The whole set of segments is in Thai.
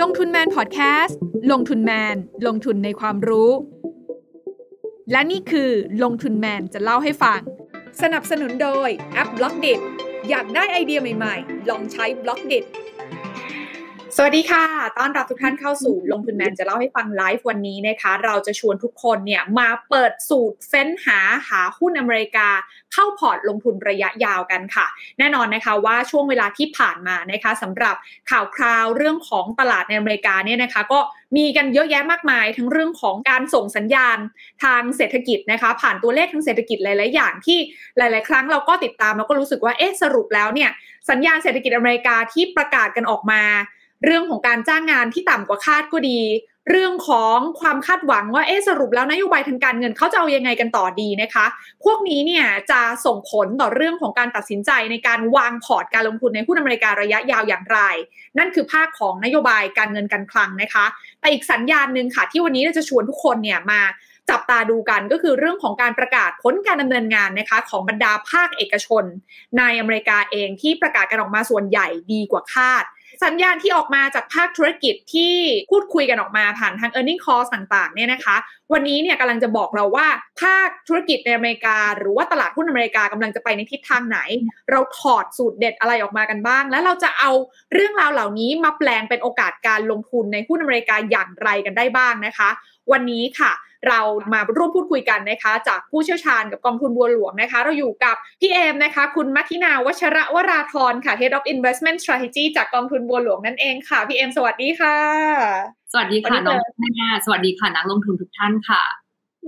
ลงทุนแมนพอดแคสต์ลงทุนแมน ลงทุนในความรู้ และนี่คือลงทุนแมนจะเล่าให้ฟัง สนับสนุนโดยแอป Blockdit อยากได้ไอเดียใหม่ๆ ลองใช้ Blockdit สวัสดีค่ะ ต้อนรับทุกท่านเข้าสู่ลงทุนแมนจะเล่าให้ฟังไลฟ์วันนี้นะคะ เราจะชวนทุกคนเนี่ยมาเปิดสูตรเฟ้นหาหาหุ้นอเมริกา เข้าพอร์ตลงทุนระยะยาวกันค่ะ แน่นอนนะคะว่าช่วงเวลาที่ผ่านมานะคะสำหรับข่าวคราวเรื่องของตลาดในอเมริกาเนี่ยนะคะ ก็มีกันเยอะแยะมากมาย ทั้งเรื่องของการส่งสัญญาณทางเศรษฐกิจนะคะ ผ่านตัวเลขทางเศรษฐกิจหลาย ๆ อย่างที่หลาย ๆ ครั้งเราก็ติดตามแล้วก็รู้สึกว่าเอ๊ะสรุปแล้วเนี่ยสัญญาณเศรษฐกิจอเมริกาที่ประกาศกันออกมา เรื่องของการจ้างงานที่ต่ำกว่าคาดก็ดี เรื่องของความคาดหวังว่าเอ๊สรุปแล้วนโยบายทางการเงินเขาจะเอายังไงกันต่อดีนะคะ พวกนี้เนี่ยจะส่งผลต่อเรื่องของการตัดสินใจในการวางพอร์ตการลงทุนในหุ้นอเมริการะยะยาวอย่างไร นั่นคือภาคของนโยบายการเงินการคลังนะคะ แต่อีกสัญญาณหนึ่งค่ะ ที่วันนี้เราจะชวนทุกคนเนี่ยมาจับตาดูกันก็คือเรื่องของการประกาศผลการดำเนินงานนะคะ ของบรรดาภาคเอกชน ในอเมริกาเองที่ประกาศกันออกมาส่วนใหญ่ดีกว่าคาด สัญญาณที่ออกมาจากภาคธุรกิจที่พูดคุยกันออกมาผ่านทาง e a r n i n g call ต่างๆเนี่ยนะคะ วันนี้เนี่ยกำลังจะบอกเราว่า ภาคธุรกิจในอเมริกา หรือว่าตลาดหุ้นอเมริกากำลังจะไปในทิศทางไหน เราถอดสูตรเด็ดอะไรออกมากันบ้าง แล้วเราจะเอาเรื่องราวเหล่านี้มาแปลงเป็นโอกาสการลงทุนในหุ้นอเมริกาอย่างไรกันได้บ้างนะคะ วันนี้ค่ะ เรามาร่วมพูดคุยกันนะคะ จากผู้เชี่ยวชาญกับกองทุนบัวหลวงนะคะ เราอยู่กับพี่เอมนะคะ คุณมัทินาวัชระวราธรค่ะ Head of Investment Strategy จากกองทุนบัวหลวงนั่นเองค่ะ พี่เอมสวัสดีค่ะ สวัสดีค่ะน้องแม่สวัสดีค่ะนักลงทุนทุกท่านค่ะ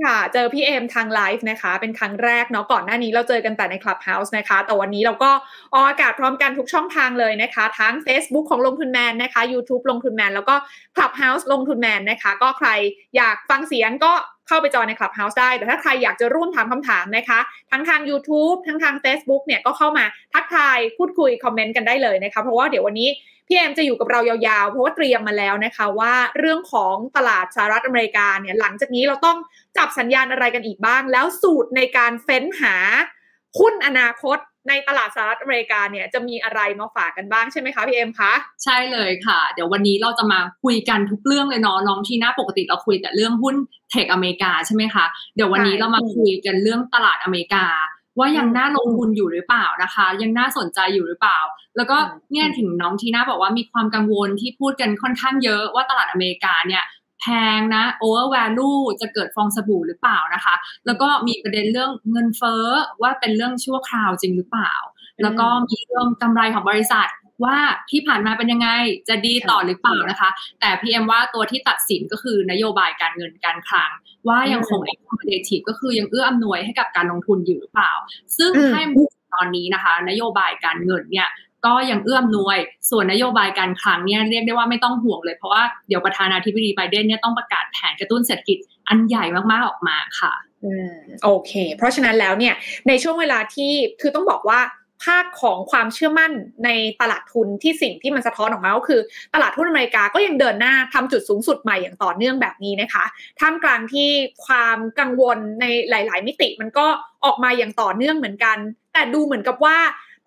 ค่ะ เจอพี่เอมทางไลฟ์นะคะ เป็นครั้งแรกเนาะก่อนหน้านี้เราเจอกันแต่ใน Clubhouse นะคะ แต่วันนี้เราก็ออกอากาศพร้อมกันทุกช่องทางเลยนะคะ ทั้ง Facebook ของลงทุนแมนนะคะ YouTube ลงทุนแมนแล้วก็ Clubhouse ลงทุนแมนนะคะ ก็ใครอยากฟังเสียงก็เข้าไปจอยใน Clubhouse ได้ แต่ถ้าใครอยากจะร่วมถามคำถามนะคะ ทั้งทาง YouTube ทั้งทาง Facebook เนี่ยก็เข้ามาทักทายพูดคุยคอมเมนต์กันได้เลยนะคะ เพราะว่าเดี๋ยววันนี้ พี่แอมจะอยู่กับเรายาวๆ เพราะว่าเตรียมมาแล้วนะคะ ว่าเรื่องของตลาดสหรัฐอเมริกาเนี่ยหลังจากนี้เราต้องจับสัญญาณอะไรกันอีกบ้าง แล้วสูตรในการเฟ้นหาหุ้นอนาคตในตลาดสหรัฐอเมริกาเนี่ยจะมีอะไรมาฝากกันบ้างใช่ไหมคะพี่เอ็มคะใช่เลยค่ะ เดี๋ยววันนี้เราจะมาคุยกันทุกเรื่องเลยเนาะน้องที่หน้าปกติเราคุยแต่เรื่องหุ้นเทคอเมริกาใช่ไหมคะเดี๋ยววันนี้เรามาคุยกันเรื่องตลาดอเมริกา ว่ายังน่าลงทุนอยู่หรือเปล่านะคะ ยังน่าสนใจอยู่หรือเปล่า แล้วก็เนี่ยถึงน้องทีน่าบอกว่ามีความกังวลที่พูดกันค่อนข้างเยอะว่าตลาดอเมริกาเนี่ยแพงนะ over value จะเกิดฟองสบู่หรือเปล่านะคะ แล้วก็มีประเด็นเรื่องเงินเฟ้อว่าเป็นเรื่องชั่วคราวจริงหรือเปล่า แล้วก็มีเรื่องกำไรของบริษัท ว่าที่ผ่านมาเป็นยังไงจะดีต่อหรือเปล่านะคะ แต่พี่เอ็มว่าตัวที่ตัดสินก็คือนโยบายการเงินการคลัง ว่ายังคง accommodative ก็คือยังเอื้ออำนวยให้กับการลงทุนอยู่หรือเปล่า ซึ่งให้ตอนนี้นะคะ นโยบายการเงินเนี่ยก็ยังเอื้อมนวย ส่วนนโยบายการคลังเนี่ยเรียกได้ว่าไม่ต้องห่วงเลย เพราะว่าเดี๋ยวประธานาธิบดีไบเดนเนี่ยต้องประกาศแผนกระตุ้นเศรษฐกิจอันใหญ่มากๆออกมาค่ะ อืม โอเค เพราะฉะนั้นแล้วเนี่ยในช่วงเวลาที่คือต้องบอกว่า ภาคของความเชื่อมั่นในตลาดทุนที่สิ่งที่มันสะท้อนออกมาก็คือ ตลาดหุ้นอเมริกาก็ยังเดินหน้าทำจุดสูงสุดใหม่อย่างต่อเนื่องแบบนี้นะคะ ท่ามกลางที่ความกังวลในหลาย ๆ มิติมันก็ออกมาอย่างต่อเนื่องเหมือนกัน แต่ดูเหมือนกับว่า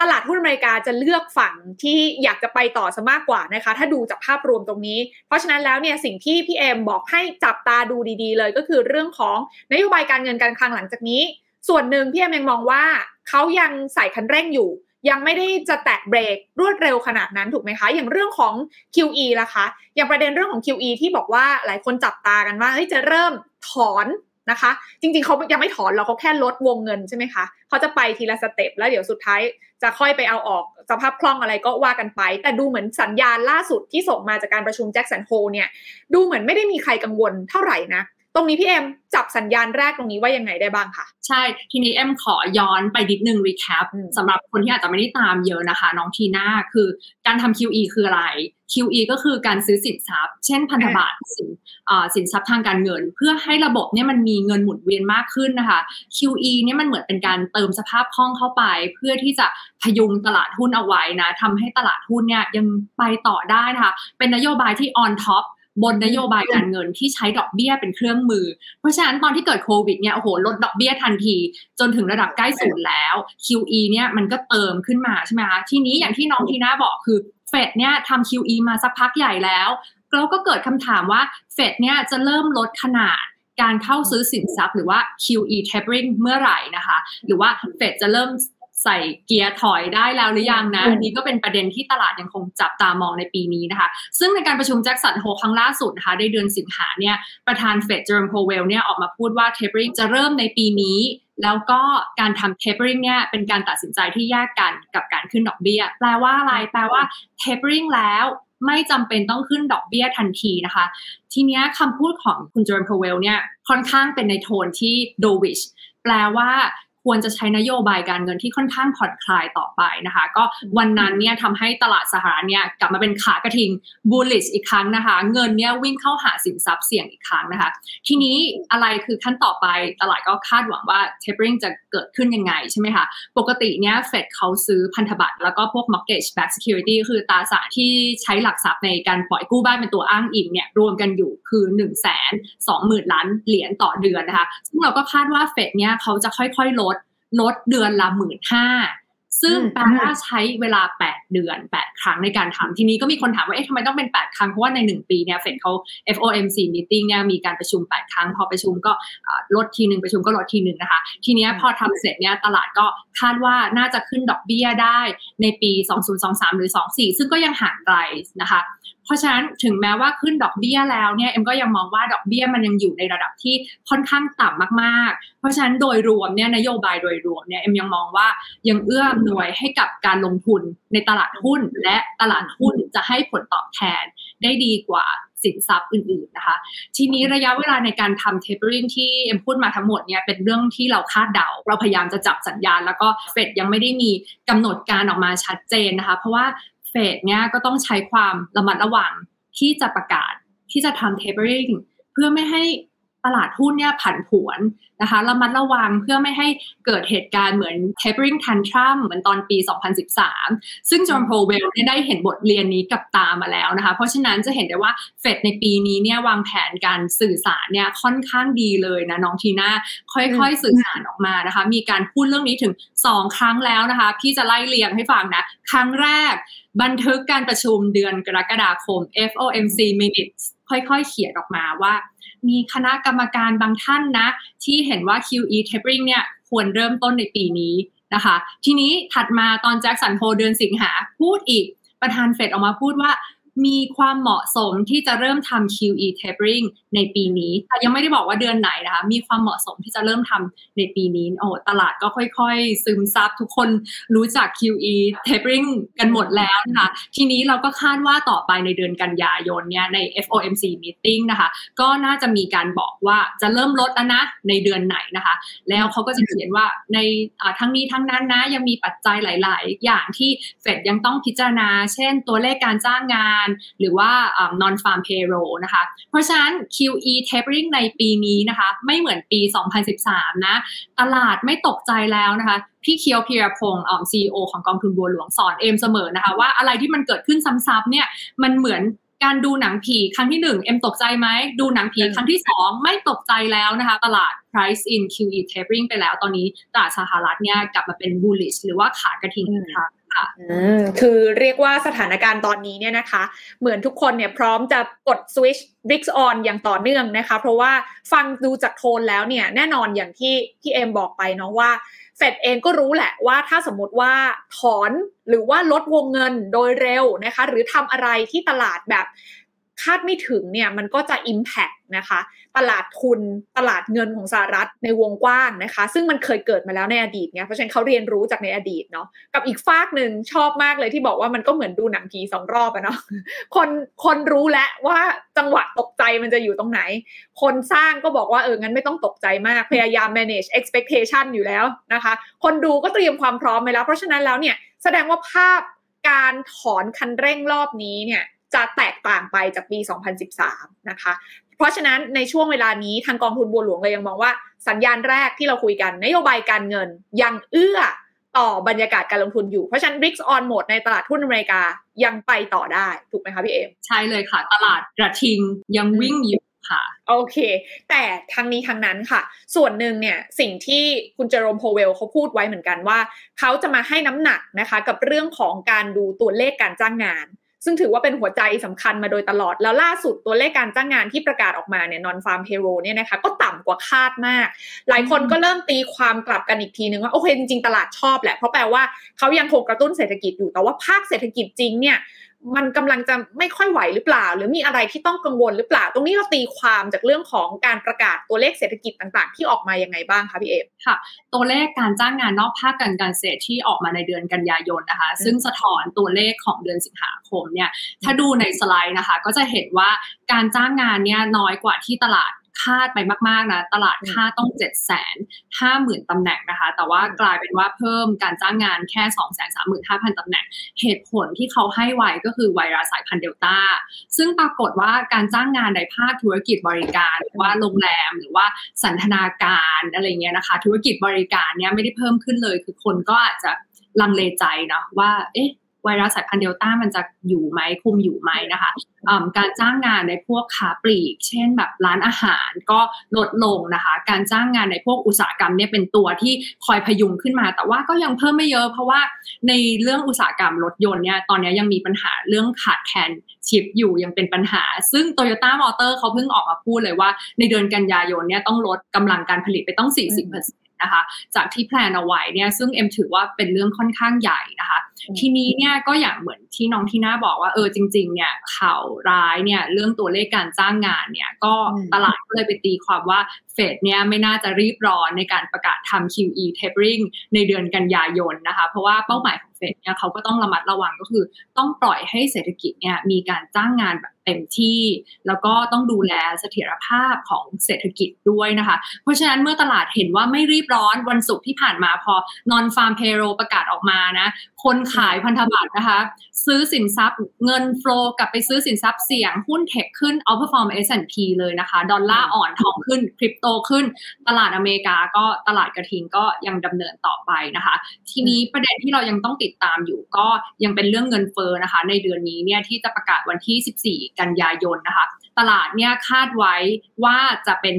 ตลาดหุ้นอเมริกาจะเลือกฝั่งที่อยากจะไปต่อซะมากกว่านะคะ ถ้าดูจากภาพรวมตรงนี้ เพราะฉะนั้นแล้วเนี่ยสิ่งที่พี่เอมบอกให้จับตาดูดี ๆ เลยก็คือเรื่องของนโยบายการเงินการคลังหลังจากนี้ ส่วนหนึ่งพี่เอ็มยังมองว่าเขายังใส่คันเร่งอยู่ ยังไม่ได้จะแตะเบรกรวดเร็วขนาดนั้นถูกไหมคะ อย่างเรื่องของ QE ล่ะคะ อย่างประเด็นเรื่องของ QE ที่บอกว่าหลายคนจับตากันว่าเฮ้ยจะเริ่มถอนนะคะ จริงๆเขายังไม่ถอนเราเขาแค่ลดวงเงินใช่ไหมคะเขาจะไปทีละ step แล้วเดี๋ยวสุดท้ายจะค่อยไปเอาออกสภาพคล่องอะไรก็ว่ากันไป แต่ดูเหมือนสัญญาณล่าสุดที่ส่งมาจากการประชุม Jackson Hole เนี่ยดูเหมือนไม่ได้มีใครกังวลเท่าไหร่นะ ตรงนี้พี่เอ็มจับสัญญาณแรกตรงนี้ว่ายังไงได้บ้างคะใช่ทีนี้เอ็มขอย้อนไปนิดนึง recapสำหรับคนที่อาจจะไม่ได้ตามเยอะนะคะ น้องทีน่าคือการทำ QE คืออะไร QE ก็คือการซื้อสินทรัพย์ เช่นพันธบัตรสินสินทรัพย์ทางการเงิน เพื่อให้ระบบเนี่ยมันมีเงินหมุนเวียนมากขึ้นนะคะ QE เนี่ยมันเหมือนเป็นการเติมสภาพคล่องเข้าไป เพื่อที่จะพยุงตลาดหุ้นเอาไว้นะทำให้ตลาดหุ้นเนี่ยยังไปต่อได้นะคะเป็นนโยบายที่ on top บนนโยบายการเงินที่ใช้ดอกเบี้ยเป็นเครื่องมือ เพราะฉะนั้นตอนที่เกิดโควิดเนี่ยโอ้โหลดดอกเบี้ยทันที จนถึงระดับใกล้ศูนย์แล้ว QE เนี่ยมันก็เติมขึ้นมาใช่ไหมคะทีนี้อย่างที่น้องทีน่าบอกคือเฟดเนี่ยทำ QE มาสักพักใหญ่แล้วแล้วก็เกิดคำถามว่าเฟดเนี่ยจะเริ่มลดขนาดการเข้าซื้อสินทรัพย์หรือว่า QE tapering เมื่อไหร่นะคะ หรือว่าเฟดจะเริ่ม ใส่เกียร์ถอยได้แล้วหรือยังนะอันนี้ก็เป็นประเด็นที่ตลาดยังคงจับตามองในปีนี้นะคะ ซึ่งในการประชุมแจ็คสันโฮครั้งล่าสุดนะคะในเดือนสิงหาเนี่ยประธานเฟด Jerome Powell เนี่ยออกมาพูดว่า tapering จะเริ่มในปีนี้แล้วก็การทำ tapering เนี่ยเป็นการตัดสินใจที่แยกกันกับการขึ้นดอกเบี้ย แปลว่าอะไร แปลว่า tapering แล้วไม่จำเป็นต้องขึ้นดอกเบี้ยทันทีนะคะ ทีนี้คำพูดของคุณ Jerome Powell เนี่ยค่อนข้างเป็นในโทนที่ dovish แปลว่า ควรจะใช้นโยบายการเงินที่ค่อนข้างผ่อนคลายต่อไปนะคะ ก็วันนั้นเนี่ยทำให้ตลาดสหรัฐเนี่ยกลับมาเป็นขากระทิงบูลลิชอีกครั้งนะคะ เงินเนี่ยวิ่งเข้าหาสินทรัพย์เสี่ยงอีกครั้งนะคะ ทีนี้อะไรคือขั้นต่อไปตลาดก็คาดหวังว่า tapering จะเกิดขึ้นยังไงใช่ไหมคะปกติเนี่ยเฟดเขาซื้อพันธบัตรแล้วก็พวก mortgage backed security คือตราสารที่ใช้หลักทรัพย์ในการปล่อยกู้บ้านเป็นตัวอ้างอิงเนี่ยรวมกันอยู่คือ1นึ่งแสนสองหมื่นล้านเหรียญต่อเดือนนะคะซึ่งเราก็คาดว่าเฟดเนี่ยเขาจะค่อยๆลด ลดเดือนละหมื่นห้าซึ่งแปลว่าใช้เวลา 8 เดือน 8 ครั้งในการทำทีนี้ก็มีคนถามว่า เอ๊ะทำไมต้องเป็น 8 ครั้ง เพราะว่าใน 1 ปีเนี่ยเฟดเขา FOMC meeting เนี่ยมีการประชุม 8 ครั้ง พอประชุมก็ลดทีหนึ่งประชุมก็ลดทีหนึ่งนะคะ ทีนี้พอทำเสร็จเนี่ยตลาดก็คาดว่าน่าจะขึ้นดอกเบี้ยได้ในปี 2023 หรือ 24 ซึ่งก็ยังห่างไกลนะคะ เพราะฉะนั้นถึงแม้ว่าขึ้นดอกเบี้ยแล้วเนี่ยเอ็มก็ยังมองว่าดอกเบี้ยมันยังอยู่ในระดับที่ค่อนข้างต่ำมากๆ เพราะฉะนั้นโดยรวมเนี่ยนโยบายโดยรวมเนี่ยเอ็มยังมองว่ายังเอื้ออำนวยให้กับการลงทุนในตลาดหุ้น และตลาดหุ้นจะให้ผลตอบแทนได้ดีกว่าสินทรัพย์อื่นๆนะคะ ทีนี้ระยะเวลาในการทำ tapering ที่เอ็มพูดมาทั้งหมดเนี่ยเป็นเรื่องที่เราคาดเดา เราพยายามจะจับสัญญาณ แล้วก็เฟดยังไม่ได้มีกำหนดการออกมาชัดเจนนะคะ เพราะว่า เฟดเนี่ยก็ต้องใช้ความระมัดระวังที่จะประกาศที่จะทำ tapering เพื่อไม่ให้ตลาดหุ้นเนี่ยผันผวนนะคะระมัดระวังเพื่อไม่ให้เกิดเหตุการณ์เหมือน tapering tantrum เหมือนตอนปี 2013 ซึ่งจอห์นโพเวลได้เห็นบทเรียนนี้กับตามาแล้วนะคะ เพราะฉะนั้นจะเห็นได้ว่าเฟดในปีนี้เนี่ยวางแผนการสื่อสารเนี่ยค่อนข้างดีเลยนะน้องทีน่าค่อยๆ สื่อสารออกมานะคะ มีการพูดเรื่องนี้ถึง 2 ครั้งแล้วนะคะ พี่จะไล่เรียงให้ฟังนะ ครั้งแรก บันทึกการประชุมเดือนกรกฎาคม FOMC minutes ค่อยๆ เขียนออกมาว่า มีคณะกรรมการบางท่านนะ ที่เห็นว่า QE tapering เนี่ยควรเริ่มต้นในปีนี้นะคะ ทีนี้ถัดมาตอนแจ็คสันโฮเดือนสิงหาพูดอีกประธานเฟดออกมาพูดว่า มีความเหมาะสมที่จะเริ่มทำ QE tapering ในปีนี้ แต่ยังไม่ได้บอกว่าเดือนไหนนะคะ มีความเหมาะสมที่จะเริ่มทำในปีนี้ โอ้ตลาดก็ค่อยๆ ซึมซับทุกคนรู้จัก QE tapering กันหมดแล้วนะคะ ทีนี้เราก็คาดว่าต่อไปในเดือนกันยายนเนี่ยใน FOMC meeting นะคะ ก็น่าจะมีการบอกว่าจะเริ่มลดแล้วนะในเดือนไหนนะคะ แล้วเขาก็จะเขียนว่าในทั้งนี้ทั้งนั้นนะยังมีปัจจัยหลาย ๆ อย่างที่เฟดยังต้องพิจารณา เช่น ตัวเลขการจ้างงานหรือว่า non farm payroll นะคะ เพราะฉะนั้น QE tapering ในปีนี้นะคะ ไม่เหมือนปี 2013 นะ ตลาดไม่ตกใจแล้วนะคะพี่เคียวเพียรพงศ์ซีอีโอของกองทุนบัวหลวงสอนเอมเสมอนะคะ ว่าอะไรที่มันเกิดขึ้นซ้ำๆเนี่ยมันเหมือนการดูหนังผีครั้งที่หนึ่งเอ็มตกใจไหม ดูหนังผีครั้งที่สองไม่ตกใจแล้วนะคะ ตลาด price in QE tapering ไปแล้วตอนนี้ตลาดสหรัฐเนี่ยกลับมาเป็น bullish หรือว่าขากระทิงค่ะ คือเรียกว่าสถานการณ์ตอนนี้เนี่ยนะคะ เหมือนทุกคนเนี่ยพร้อมจะกดสวิตช์ VIX on อย่างต่อเนื่องนะคะ เพราะว่าฟังดูจากโทนแล้วเนี่ยแน่นอนอย่างที่พี่เอมบอกไปเนาะว่าเฟดเองก็รู้แหละว่าถ้าสมมติว่าถอนหรือว่าลดวงเงินโดยเร็วนะคะ หรือทำอะไรที่ตลาดแบบ คาดไม่ถึงเนี่ยมันก็จะ Impact นะคะ ตลาดทุนตลาดเงินของสหรัฐในวงกว้างนะคะ ซึ่งมันเคยเกิดมาแล้วในอดีตเนี่ยเพราะฉะนั้นเขาเรียนรู้จากในอดีตเนาะกับอีกฝากหนึ่งชอบมากเลยที่บอกว่ามันก็เหมือนดูหนังผีสองรอบอะเนาะคนคนรู้แล้วว่าจังหวะตกใจมันจะอยู่ตรงไหน คนสร้างก็บอกว่าเอองั้นไม่ต้องตกใจมากพยายาม manage expectation อยู่แล้วนะคะ คนดูก็เตรียมความพร้อมไปแล้ว เพราะฉะนั้นแล้วเนี่ยแสดงว่าภาพการถอนคันเร่งรอบนี้เนี่ย จะแตกต่างไปจากปี 2013 นะคะ เพราะฉะนั้นในช่วงเวลานี้ทางกองทุนบัวหลวงเลยยังมองว่าสัญญาณแรกที่เราคุยกัน นโยบายการเงินยังเอื้อต่อบรรยากาศการลงทุนอยู่ เพราะฉะนั้น RIX on หมดในตลาดหุ้นอเมริกายังไปต่อได้ ถูกไหมคะพี่เอมใช่เลยค่ะ ตลาดกระทิงยังวิ่งอยู่ค่ะ โอเค แต่ทางนี้ทางนั้นค่ะ ส่วนหนึ่งเนี่ยสิ่งที่คุณเจอโรมโพเวลเขาพูดไว้เหมือนกันว่า เขาจะมาให้น้ำหนักนะคะ กับเรื่องของการดูตัวเลขการจ้างงาน ซึ่งถือว่าเป็นหัวใจสำคัญมาโดยตลอด แล้วล่าสุดตัวเลขการจ้างงานที่ประกาศออกมาเนี่ยนอนฟาร์มเพโรเนี่ยนะคะก็ต่ำกว่าคาดมาก หลายคนก็เริ่มตีความกลับกันอีกทีนึงว่าโอเคจริงๆตลาดชอบแหละเพราะแปลว่าเขายังคงกระตุ้นเศรษฐกิจอยู่แต่ว่าภาคเศรษฐกิจจริงเนี่ย มันกำลังจะไม่ค่อยไหวหรือเปล่า หรือมีอะไรที่ต้องกังวลหรือเปล่า ตรงนี้เราตีความจากเรื่องของการประกาศตัวเลขเศรษฐกิจต่างๆ ที่ออกมายังไงบ้างคะพี่เอฟค่ะ ตัวเลขการจ้างงานนอกภาคการการเกษตรที่ออกมาในเดือนกันยายนนะคะ ซึ่งสะท้อนตัวเลขของเดือนสิงหาคมเนี่ยถ้าดูในสไลด์นะคะ ก็จะเห็นว่าการจ้างงานเนี่ยน้อยกว่าที่ตลาด คาดไปมากๆนะตลาดคาดต้อง7จ็ดแสนห้าหมื่นตำแหน่งนะคะ แต่ว่ากลายเป็นว่าเพิ่มการจ้างงานแค่2องแสนสามหมื่นห้าพันตำแหน่ง เหตุผลที่เขาให้ไว้ก็คือไวรัสสายพันธุ์เดลต้า ซึ่งปรากฏว่าการจ้างงานในภาคธุรกิจบริการหรือว่าโรงแรมหรือว่าสันทนาการอะไรเงี้ยนะคะ ธุรกิจบริการเนี่ยไม่ได้เพิ่มขึ้นเลย คือคนก็อาจจะลังเลใจนะว่าเอ๊ะ ไวรัสสายพันธุ์เดลต้ามันจะอยู่ไหมคุมอยู่ไหมนะคะการจ้างงานในพวกค้าปลีก เช่นแบบร้านอาหารก็ลดลงนะคะ การจ้างงานในพวกอุตสาหกรรมเนี่ยเป็นตัวที่คอยพยุงขึ้นมา แต่ว่าก็ยังเพิ่มไม่เยอะ เพราะว่าในเรื่องอุตสาหกรรมรถยนต์เนี่ยตอนนี้ยังมีปัญหาเรื่องขาดแคลนชิปอยู่ยังเป็นปัญหา ซึ่ง Toyota Motor เขาเพิ่งออกมาพูดเลยว่า ในเดือนกันยายนเนี่ยต้องลดกำลังการผลิตไปต้อง 40% นะคะจากที่แพลนเอาไว้เนี่ยซึ่งเอ็มถือว่าเป็นเรื่องค่อนข้างใหญ่นะคะทีนี้เนี่ยก็อย่างเหมือนที่น้องที่น่าบอกว่าเออจริง ๆ เนี่ยข่าวร้ายเนี่ยเรื่องตัวเลขการจ้างงานเนี่ยก็ตลาดก็เลยไปตีความว่าเฟดเนี่ยไม่น่าจะรีบร้อนในการประกาศทำ QE tapering ในเดือนกันยายนนะคะเพราะว่าเป้าหมายของเฟดเนี่ยเขาก็ต้องระมัดระวังก็คือ ต้องปล่อยให้เศรษฐกิจเนี่ยมีการจ้างงานแบบ เต็มที่ แล้วก็ต้องดูแลเสถียรภาพของเศรษฐกิจด้วยนะคะ เพราะฉะนั้นเมื่อตลาดเห็นว่าไม่รีบร้อนวันศุกร์ที่ผ่านมาพอนอนฟาร์มเพโรประกาศออกมานะ คนขายพันธบัตรนะคะ ซื้อสินทรัพย์เงิน flow กลับไปซื้อสินทรัพย์เสี่ยงหุ้น tech ขึ้น outperform S&P เลยนะคะ ดอลลาร์อ่อนทองขึ้นคริปโตขึ้น ตลาดอเมริกาก็ตลาดกระทิงก็ยังดำเนินต่อไปนะคะ ทีนี้ประเด็นที่เรายังต้องติดตามอยู่ก็ยังเป็นเรื่องเงินเฟ้อนะคะ ในเดือนนี้เนี่ยที่จะประกาศวันที่ 14กันยายนนะคะ ตลาดเนี่ยคาดไว้ว่าจะเป็น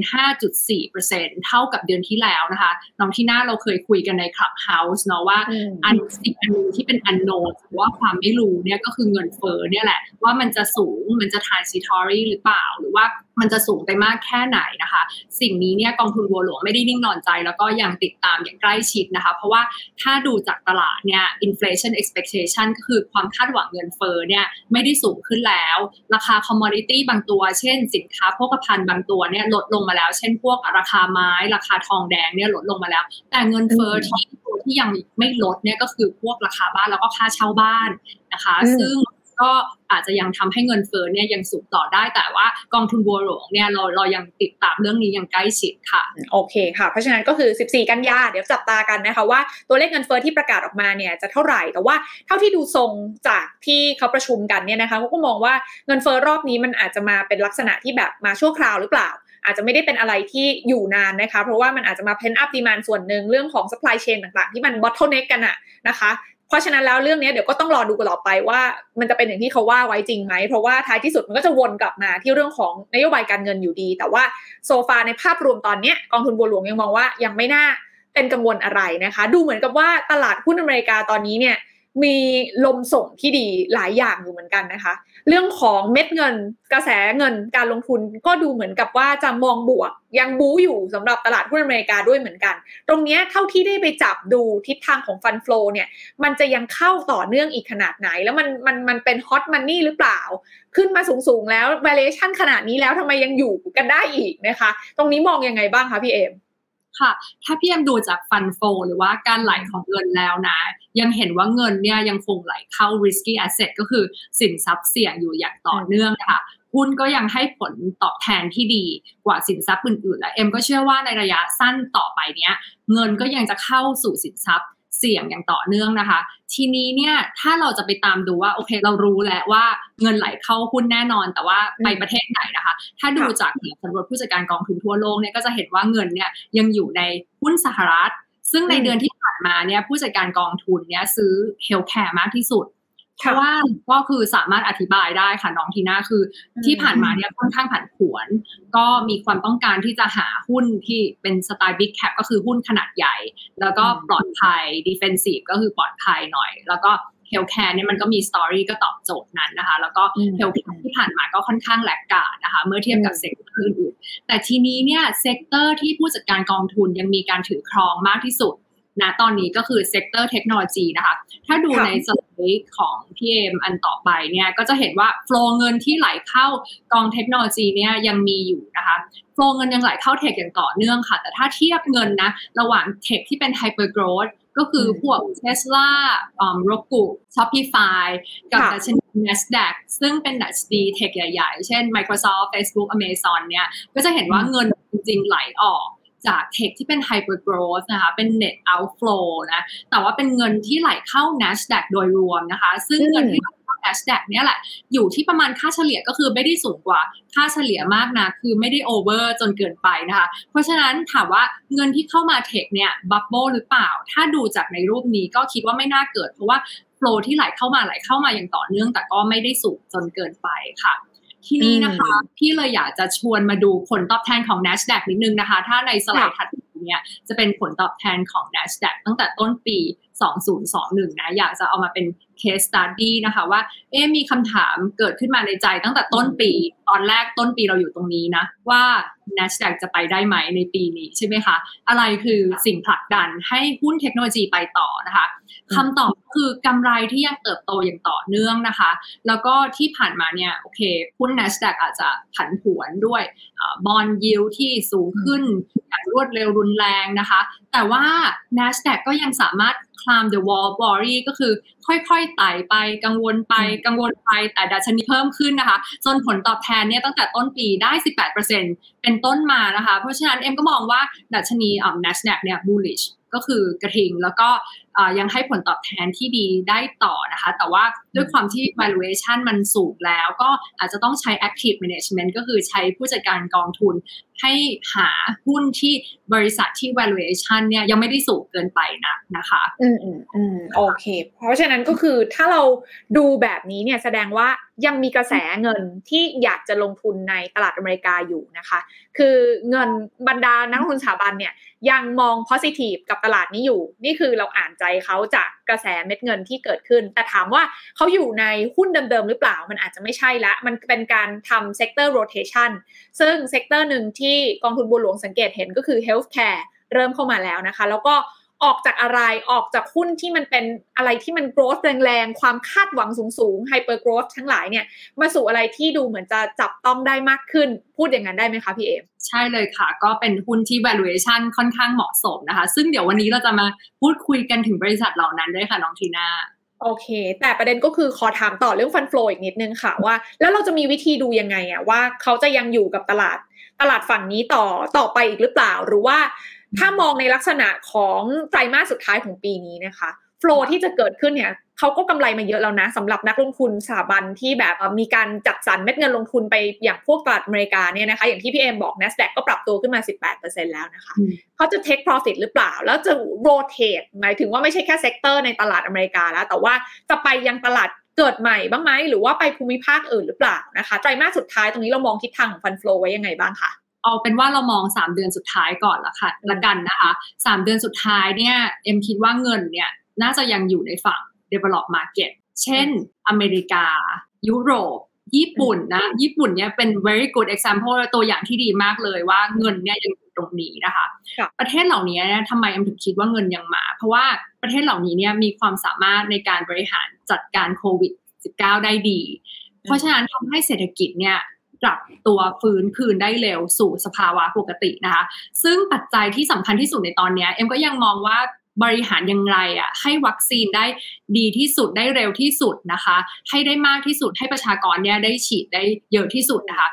5.4%เท่ากับเดือนที่แล้วนะคะน้องที่หน้าเราเคยคุยกันใน Clubhouse เนาะว่าอันสิ่งอันนึงที่เป็นอันโนหรือว่าความไม่รู้เนี่ยก็คือเงินเฟ้อเนี่ยแหละ ว่ามันจะสูงมันจะ transitory หรือเปล่า หรือว่ามันจะสูงไปมากแค่ไหนนะคะ สิ่งนี้เนี่ยกองทุนบัวหลวงไม่ได้นิ่งนอนใจ แล้วก็ยังติดตามอย่างใกล้ชิดนะคะ เพราะว่าถ้าดูจากตลาดเนี่ย inflation expectation ก็คือความคาดหวังเงินเฟ้อเนี่ยไม่ได้สูงขึ้นแล้ว ราคา commodity บางตัวเช่นสินค้าโภคภัณฑ์บางตัวเนี่ยลดลงมาแล้ว เช่นพวกราคาไม้ ราคาทองแดงเนี่ยลดลงมาแล้ว แต่เงินเฟ้อที่ตัวที่ยังไม่ลดเนี่ยก็คือพวกราคาบ้านแล้วก็ค่าเช่าบ้านนะคะ ซึ่ง ก็อาจจะยังทำให้เงินเฟ้อเนี่ยยังสูงต่อได้แต่ว่ากองทุนบัวหลวงเนี่ยเราเรายังติดตามเรื่องนี้อย่างใกล้ชิดค่ะ โอเคค่ะ เพราะฉะนั้นก็คือ 14 กันยาเดี๋ยวจับตากันนะคะว่าตัวเลขเงินเฟ้อที่ประกาศออกมาเนี่ยจะเท่าไหร่แต่ว่าเท่าที่ดูทรงจากที่เขาประชุมกันเนี่ยนะคะเขาก็มองว่าเงินเฟ้อรอบนี้มันอาจจะมาเป็นลักษณะที่แบบมาชั่วคราวหรือเปล่าอาจจะไม่ได้เป็นอะไรที่อยู่นานนะคะ เพราะว่ามันอาจจะมาเพนอัพดีมานส่วนหนึ่งเรื่องของ supply chain ต่างๆ ที่มัน bottleneck กันอะนะคะ เพราะฉะนั้นแล้วเรื่องนี้เดี๋ยวก็ต้องรอดูกันต่อไปว่า มันจะเป็นอย่างที่เขาว่าไว้จริงไหม เพราะว่าท้ายที่สุดมันก็จะวนกลับมาที่เรื่องของนโยบายการเงินอยู่ดี แต่ว่าโซฟาในภาพรวมตอนนี้กองทุนบัวหลวงยังมองว่ายังไม่น่าเป็นกังวลอะไรนะคะ ดูเหมือนกับว่าตลาดหุ้นอเมริกาตอนนี้เนี่ย มีลมส่งที่ดีหลายอย่างอยู่เหมือนกันนะคะ เรื่องของเม็ดเงินกระแสเงินการลงทุนก็ดูเหมือนกับว่าจะมองบวก ยังบู๊อยู่สำหรับตลาดหุ้นอเมริกาด้วยเหมือนกัน ตรงนี้เท่าที่ได้ไปจับดูทิศทางของฟันฟลูเนี่ยมันจะยังเข้าต่อเนื่องอีกขนาดไหน แล้วมันมันมันเป็นฮอตมันนี่หรือเปล่า ขึ้นมาสูงๆแล้ว valuation ขนาดนี้แล้วทำไมยังอยู่กันได้อีกนะคะ ตรงนี้มองยังไงบ้างคะพี่เอม ค่ะ ถ้าพี่เอ็มดูจากฟันโฟหรือว่าการไหลของเงินแล้วนะ ยังเห็นว่าเงินเนี่ยยังคงไหลเข้า risky asset ก็คือสินทรัพย์เสี่ยงอยู่อย่างต่อเนื่องค่ะหุ้นก็ยังให้ผลตอบแทนที่ดีกว่าสินทรัพย์อื่นๆและเอ็มก็เชื่อว่าในระยะสั้นต่อไปเนี้ย เงินก็ยังจะเข้าสู่สินทรัพย์เสี่ยงอย่างต่อเนื่องนะคะ ทีนี้เนี่ยถ้าเราจะไปตามดูว่าโอเค เรารู้แล้วว่าเงินไหลเข้าหุ้นแน่นอน แต่ว่าไปประเทศไหนนะคะ ถ้าดูจากสำรวจผู้จัดการกองทุนทั่วโลกเนี่ยก็จะเห็นว่าเงินเนี่ยยังอยู่ในหุ้นสหรัฐ ซึ่งในเดือนที่ผ่านมาเนี่ยผู้จัดการกองทุนเนี่ยซื้อ healthcare มากที่สุด เพราะว่าก็คือสามารถอธิบายได้ค่ะน้องทีน่าคือที่ผ่านมาเนี่ยค่อนข้างผันผวน ก็มีความต้องการที่จะหาหุ้นที่เป็นสไตล์ big cap ก็คือหุ้นขนาดใหญ่ แล้วก็ปลอดภัย defensive ก็คือปลอดภัยหน่อย แล้วก็ healthcare เนี่ยมันก็มี story ก็ตอบโจทย์นั้นนะคะ แล้วก็ healthcare ที่ผ่านมาก็ค่อนข้าง laggard นะคะ เมื่อเทียบกับ sector อื่นๆแต่ทีนี้เนี่ย sector ที่ผู้จัดการกองทุนยังมีการถือครองมากที่สุด นะตอนนี้ก็คือ sector เทคโนโลยีนะคะ ถ้าดูในสไลด์ของพี่เอมอันต่อไปเนี่ยก็จะเห็นว่า flow เงินที่ไหลเข้ากองเทคโนโลยีเนี่ยยังมีอยู่นะคะ flow เงินยังไหลเข้า tech อย่างต่อเนื่องค่ะ แต่ถ้าเทียบเงินนะระหว่าง tech ที่เป็น hyper growth ก็คือพวก Tesla อ่า Roku Shopify กับดัชนี NASDAQ ซึ่งเป็นดัชนี tech ใหญ่ๆ เช่น Microsoft Facebook Amazon เนี่ยก็จะเห็นว่าเงินจริงๆไหลออก จากเทคที่เป็น hyper growth นะคะ เป็น net outflow นะ แต่ว่าเป็นเงินที่ไหลเข้า NASDAQ โดยรวมนะคะ ซึ่งเงินที่ไหลเข้า NASDAQ เนี่ยแหละ อยู่ที่ประมาณค่าเฉลี่ยก็คือไม่ได้สูงกว่าค่าเฉลี่ยมากนะ คือไม่ได้ over จนเกินไปนะคะ เพราะฉะนั้นถามว่าเงินที่เข้ามาเทคเนี่ยบับเบิลหรือเปล่า ถ้าดูจากในรูปนี้ก็คิดว่าไม่น่าเกิด เพราะว่าโฟลที่ไหลเข้ามาไหลเข้ามาอย่างต่อเนื่อง แต่ก็ไม่ได้สูงจนเกินไปค่ะ ที่นี่นะคะ พี่เลยอยากจะชวนมาดูผลตอบแทนของ NASDAQ นิดนึงนะคะ ถ้าในสไลด์ถัดเนี่ยจะเป็นผลตอบแทนของ NASDAQ ตั้งแต่ต้นปี 2021 นะ อยากจะเอามาเป็น case study นะคะว่า เอ๊มีคำถามเกิดขึ้นมาในใจตั้งแต่ต้นปี ตอนแรกต้นปีเราอยู่ตรงนี้นะ ว่า NASDAQ จะไปได้ไหมในปีนี้ใช่ไหมคะ อะไรคือสิ่งผลักดันให้หุ้นเทคโนโลยีไปต่อนะคะ คำตอบคือกำไรที่ยังเติบโตอย่างต่อเนื่องนะคะ แล้วก็ที่ผ่านมาเนี่ยโอเคหุ้น NASDAQ อาจจะผันผวนด้วยบอลยิวที่สูงขึ้นอย่างรวดเร็วรุนแรงนะคะ แต่ว่า NASDAQ ก็ยังสามารถ climb the wall worry ก็คือค่อยๆไต่ไปกังวลไปกังวลไปแต่ดัชนีเพิ่มขึ้นนะคะ จนผลตอบแทนเนี่ยตั้งแต่ต้นปีได้ 18%เป็นต้นมานะคะ เพราะฉะนั้นเอ็มก็มองว่าดัชนีอ่า NASDAQ เนี่ย bullish ก็คือกระทิง แล้วก็ยังให้ผลตอบแทนที่ดีได้ต่อนะคะ แต่ว่าด้วยความที่ valuation มันสูงแล้ว ก็อาจจะต้องใช้ active management ก็คือใช้ผู้จัดการกองทุน ให้หาหุ้นที่บริษัทที่ valuation เนี่ยยังไม่ได้สูงเกินไปนะนะคะ อืมอืมอืมโอเค เพราะฉะนั้นก็คือถ้าเราดูแบบนี้เนี่ยแสดงว่ายังมีกระแสเงินที่อยากจะลงทุนในตลาดอเมริกาอยู่นะคะ คือเงินบรรดานักลงทุนสถาบันเนี่ยยังมอง positive กับตลาดนี้อยู่ นี่คือเราอ่านใจเขาจาก กระแสเม็ดเงินที่เกิดขึ้น แต่ถามว่าเขาอยู่ในหุ้นเดิมๆหรือเปล่ามันอาจจะไม่ใช่ละ มันเป็นการทำ sector rotation ซึ่ง sector หนึ่งที่กองทุนบัวหลวงสังเกตเห็นก็คือ healthcare เริ่มเข้ามาแล้วนะคะ แล้วก็ ออกจากอะไรออกจากหุ้นที่มันเป็นอะไรที่มัน growth แรงๆ ความคาดหวังสูงๆ hyper growth ทั้งหลายเนี่ย มาสู่อะไรที่ดูเหมือนจะจับต้องได้มากขึ้น พูดอย่างนั้นได้ไหมคะพี่เอมใช่เลยค่ะ ก็เป็นหุ้นที่ valuation ค่อนข้างเหมาะสมนะคะ ซึ่งเดี๋ยววันนี้เราจะมาพูดคุยกันถึงบริษัทเหล่านั้นด้วยค่ะน้องทีน่าโอเค แต่ประเด็นก็คือขอถามต่อเรื่องฟันฟลออีกนิดนึงค่ะว่า แล้วเราจะมีวิธีดูยังไงอะว่าเขาจะยังอยู่กับตลาดตลาดฝั่งนี้ต่อต่อไปอีกหรือเปล่า หรือว่า ถ้ามองในลักษณะของไตรมาสสุดท้ายของปีนี้นะคะโฟลที่จะเกิดขึ้นเนี่ยเขาก็กำไรมาเยอะแล้วนะสำหรับนักลงทุนสถาบันที่แบบมีการจัดสรรเม็ดเงินลงทุนไปอย่างพวกตลาดอเมริกาเนี่ยนะคะอย่างที่พี่เอมบอก NASDAQ ก็ปรับตัวขึ้นมา 18%แล้วนะคะเขาจะ take profit หรือเปล่า แล้วจะ rotate หมายถึงว่าไม่ใช่แค่ sector ในตลาดอเมริกาแล้ว แต่ว่าจะไปยังตลาดเกิดใหม่บ้างไหมหรือว่าไปภูมิภาคอื่นหรือเปล่านะคะไตรมาสสุดท้ายตรงนี้เรามองทิศทางของ fund flow ไว้ยังไงบ้างคะ เอาเป็นว่าเรามอง 3 เดือนสุดท้ายก่อนละค่ะละกันนะคะ3เดือนสุดท้ายเนี่ยเอ็มคิดว่าเงินเนี่ยน่าจะยังอยู่ในฝั่ง developed market เช่นอเมริกา ยุโรป ญี่ปุ่นนะ ญี่ปุ่นเนี่ยเป็น very good example ตัวอย่างที่ดีมากเลยว่าเงินเนี่ยยังอยู่ตรงนี้นะคะ ประเทศเหล่านี้ทำไมเอ็มถึงคิดว่าเงินยังมา เพราะว่าประเทศเหล่านี้เนี่ยมีความสามารถในการบริหารจัดการโควิด -19 ได้ดี เพราะฉะนั้นทำให้เศรษฐกิจเนี่ย กลับตัวฟื้นคืนได้เร็วสู่สภาวะปกตินะคะ ซึ่งปัจจัยที่สำคัญที่สุดในตอนนี้เอ็มก็ยังมองว่า บริหารยังไงอะให้วัคซีนได้ดีที่สุดได้เร็วที่สุดนะคะ ให้ได้มากที่สุดให้ประชากรเนี่ยได้ฉีดได้เยอะที่สุดนะคะ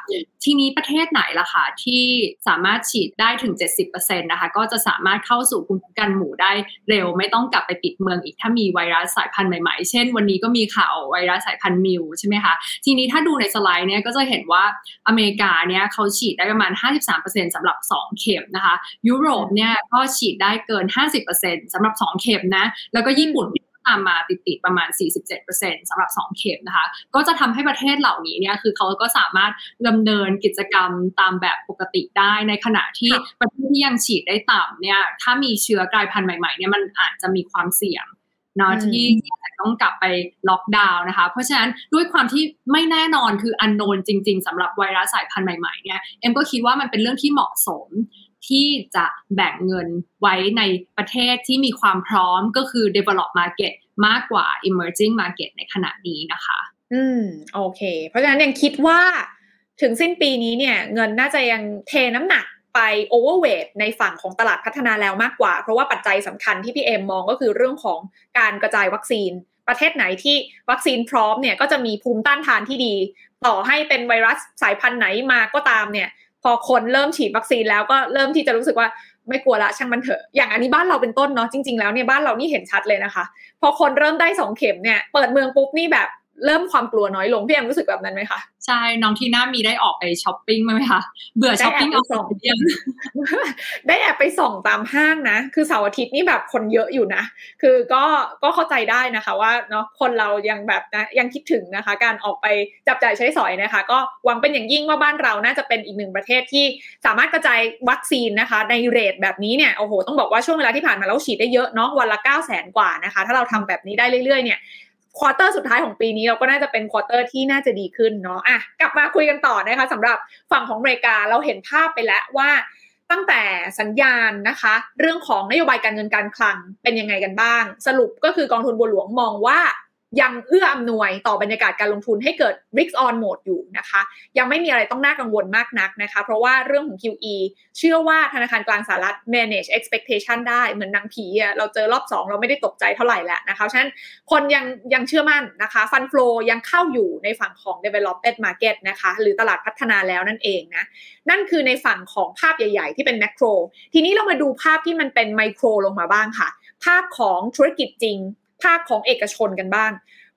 ทีนี้ประเทศไหนล่ะคะที่สามารถฉีดได้ถึง 70%นะคะก็จะสามารถเข้าสู่ภูมิคุ้มกันหมู่ได้เร็ว ไม่ต้องกลับไปปิดเมืองอีกถ้ามีไวรัสสายพันธุ์ใหม่ๆ เช่น วันนี้ก็มีข่าวไวรัสสายพันธุ์มิวใช่ไหมคะทีนี้ถ้าดูในสไลด์เนี่ยก็จะเห็นว่าอเมริกาเนี่ยเขาฉีดได้ประมาณ 53%สำหรับ 2 เข็มนะคะ ยุโรปเนี่ยก็ฉีดได้เกิน 50%สำหรับ 2 เข็มนะ แล้วก็ญี่ปุ่นตามมาติดๆประมาณ 47%สำหรับ 2 เข็มนะคะ ก็จะทำให้ประเทศเหล่านี้เนี่ยคือเขาก็สามารถดำเนินกิจกรรมตามแบบปกติได้ในขณะที่ประเทศที่ยังฉีดได้ต่ำเนี่ยถ้ามีเชื้อกลายพันธุ์ใหม่ๆเนี่ยมันอาจจะมีความเสี่ยงเนาะที่จะต้องกลับไปล็อกดาวน์นะคะ เพราะฉะนั้นด้วยความที่ไม่แน่นอนคืออันโนนจริง ๆสำหรับไวรัสสายพันธุ์ใหม่ๆเนี่ยเอ็มก็คิดว่ามันเป็นเรื่องที่เหมาะสม ที่จะแบ่งเงินไว้ในประเทศที่มีความพร้อมก็คือ develop market มากกว่า emerging market ในขณะนี้นะคะ อืม โอเค เพราะฉะนั้นยังคิดว่าถึงสิ้นปีนี้เนี่ย เงินน่าจะยังเทน้ำหนักไป overweight ในฝั่งของตลาดพัฒนาแล้วมากกว่า เพราะว่าปัจจัยสำคัญที่พี่เอ็มมองก็คือเรื่องของการกระจายวัคซีน ประเทศไหนที่วัคซีนพร้อมเนี่ยก็จะมีภูมิต้านทานที่ดี ต่อให้เป็นไวรัสสายพันธุ์ไหนมาก็ตามเนี่ย พอคนเริ่มฉีดวัคซีนแล้วก็เริ่มที่จะรู้สึกว่าไม่กลัวละช่างมันเถอะ อย่างอันนี้บ้านเราเป็นต้นเนาะจริง ๆแล้วเนี่ยบ้านเรานี่เห็นชัดเลยนะคะ พอคนเริ่มได้สองเข็มเนี่ยเปิดเมืองปุ๊บนี่แบบ เริ่มความกลัวน้อยลงพี่แอมรู้สึกแบบนั้นไหมคะใช่น้องทีน่ามีได้ออกไปช้อปปิ้งไหมคะเบื่อช้อปปิ้งเอาสองยังได้แอบไปส่องตามห้างนะ คือเสาร์อาทิตย์นี่แบบคนเยอะอยู่นะ คือก็ก็เข้าใจได้นะคะว่าเนาะคนเรายังแบบนะยังคิดถึงนะคะ การออกไปจับจ่ายใช้สอยนะคะ ก็หวังเป็นอย่างยิ่งว่าบ้านเราน่าจะเป็นอีกหนึ่งประเทศที่สามารถกระจายวัคซีนนะคะ ใน rate แบบนี้เนี่ยโอ้โหต้องบอกว่าช่วงเวลาที่ผ่านมาเราฉีดได้เยอะเนาะวันละ900000กว่านะคะ ถ้าเราทำแบบนี้ได้เรื่อยๆเนี่ย quarter สุดท้ายของปีนี้เราก็น่าจะเป็น quarter ที่น่าจะดีขึ้นเนาะอะกลับมาคุยกันต่อนะคะสำหรับฝั่งของอเมริกาเราเห็นภาพไปแล้วว่าตั้งแต่สัญญาณนะคะ เรื่องของนโยบายการเงินการคลังเป็นยังไงกันบ้าง สรุปก็คือกองทุนบัวหลวงมองว่า ยังเอื้ออำนวยต่อบรรยากาศการลงทุนให้เกิด risk on mode อยู่นะคะ ยังไม่มีอะไรต้องน่ากังวลมากนักนะคะ เพราะว่าเรื่องของ QE เชื่อว่าธนาคารกลางสหรัฐ manage expectation ได้เหมือนนางผีอะเราเจอรอบ 2 เราไม่ได้ตกใจเท่าไหร่แหละนะคะฉะนั้นคนยังยังเชื่อมั่นนะคะฟันฟลอยังเข้าอยู่ในฝั่งของ developed market นะคะหรือตลาดพัฒนาแล้วนั่นเองนะนั่นคือในฝั่งของภาพใหญ่ ๆ ที่เป็น macro ทีนี้เรามาดูภาพที่มันเป็นไมโครลงมาบ้างค่ะ ภาพของธุรกิจจริง ภาคของเอกชนกันบ้าง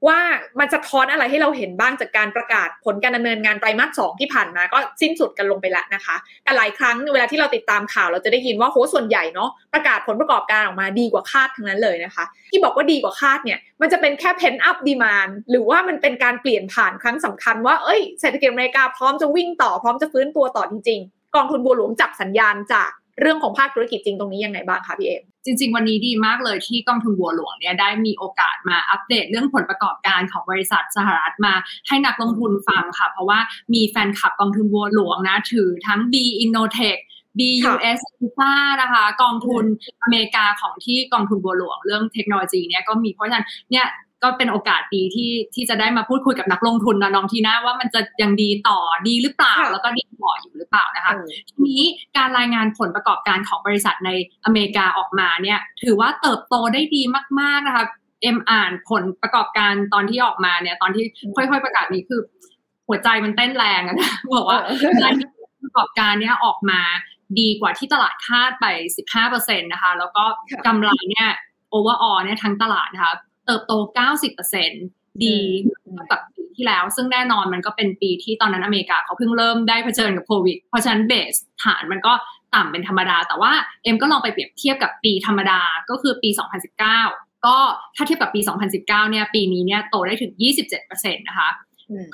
ว่ามันจะท้อนอะไรให้เราเห็นบ้างจากการประกาศผลการดำเนินงานไตรมาสสองที่ผ่านมาก็สิ้นสุดกันลงไปแล้วนะคะ แต่หลายครั้งเวลาที่เราติดตามข่าวเราจะได้ยินว่าโหส่วนใหญ่เนาะประกาศผลประกอบการออกมาดีกว่าคาดทั้งนั้นเลยนะคะ ที่บอกว่าดีกว่าคาดเนี่ยมันจะเป็นแค่เพนอัพดีมานหรือว่ามันเป็นการเปลี่ยนผ่านครั้งสำคัญว่าเอ้ยเศรษฐกิจอเมริกาพร้อมจะวิ่งต่อพร้อมจะฟื้นตัวต่อจริงๆ กองทุนบัวหลวงจับสัญญาณจาก เรื่องของภาคธุรกิจจริงตรงนี้ยังไงบ้างคะพี่เอจริง ๆ วันนี้ดีมากเลยที่กองทุนบัวหลวงเนี่ยได้มีโอกาสมาอัปเดตเรื่องผลประกอบการของบริษัทสหรัฐมาให้นักลงทุนฟังค่ะ เพราะว่ามีแฟนคลับกองทุนบัวหลวงนะ ถือทั้ง B Innotech BUS ฟ้านะคะกองทุนอเมริกาของที่กองทุนบัวหลวงเรื่องเทคโนโลยีเนี่ยก็มีเพราะฉะนั้นเนี่ย ก็เป็นโอกาสดีที่ที่จะได้มาพูดคุยกับนักลงทุนนะน้องทีน่าว่ามันจะยังดีต่อดีหรือเปล่า แล้วก็ดีพออยู่หรือเปล่านะคะทีนี้การรายงานผลประกอบการของบริษัทในอเมริกาออกมาเนี่ยถือว่าเติบโตได้ดีมาก ๆนะคะเอ็มอ่านผลประกอบการตอนที่ออกมาเนี่ย ตอนที่ค่อย ๆ ประกาศนี้คือ หัวใจมันเต้นแรงนะบอกว่ารายประกอบการเนี่ยออกมาดีกว่าที่ตลาดคาดไป 15%นะคะ แล้วก็กำไรเนี่ยโอเวอร์ออเนี่ยทั้งตลาดนะคะ เติบโต 90%ดีกับปีที่แล้ว ซึ่งแน่นอนมันก็เป็นปีที่ตอนนั้นอเมริกาเขาเพิ่งเริ่มได้เผชิญกับโควิด เพราะฉะนั้นเบสฐานมันก็ต่ำเป็นธรรมดา แต่ว่าเอ็มก็ลองไปเปรียบเทียบกับปีธรรมดาก็คือปี 2019 ก็ถ้าเทียบกับปี 2019 เนี่ยปีนี้เนี่ยโตได้ถึง 27%นะคะ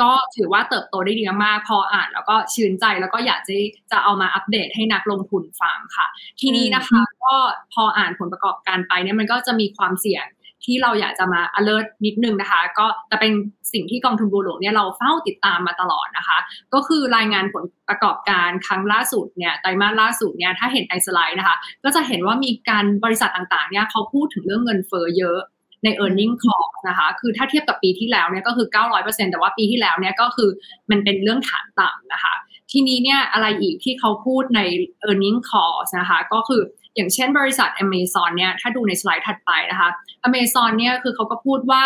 ก็ถือว่าเติบโตได้ดีมากพออ่าน แล้วก็ชื่นใจแล้วก็อยากจะจะเอามาอัปเดตให้นักลงทุนฟังค่ะ ทีนี้นะคะ ก็พออ่านผลประกอบการไปเนี่ยมันก็จะมีความเสี่ยง ที่เราอยากจะมา alert นิดนึงนะคะ ก็จะเป็นสิ่งที่กองทุนบัวหลวงเนี่ยเราเฝ้าติดตามมาตลอดนะคะ ก็คือรายงานผลประกอบการครั้งล่าสุดเนี่ยไตรมาสล่าสุดเนี่ยถ้าเห็นในสไลด์นะคะ ก็จะเห็นว่ามีการบริษัทต่างๆเนี่ยเขาพูดถึงเรื่องเงินเฟ้อเยอะใน e a r n i n g call นะคะ คือถ้าเทียบกับปีที่แล้วเนี่ยก็คือ 900%แต่ว่าปีที่แล้วเนี่ยก็คือมันเป็นเรื่องฐานต่ำนะคะ ทีนี้เนี่ยอะไรอีกที่เขาพูดใน e a r n i n g call นะคะ ก็คือ อย่างเช่นบริษัท Amazon เนี่ยถ้าดูในสไลด์ถัดไปนะคะ Amazon เนี่ยคือเขาก็พูดว่า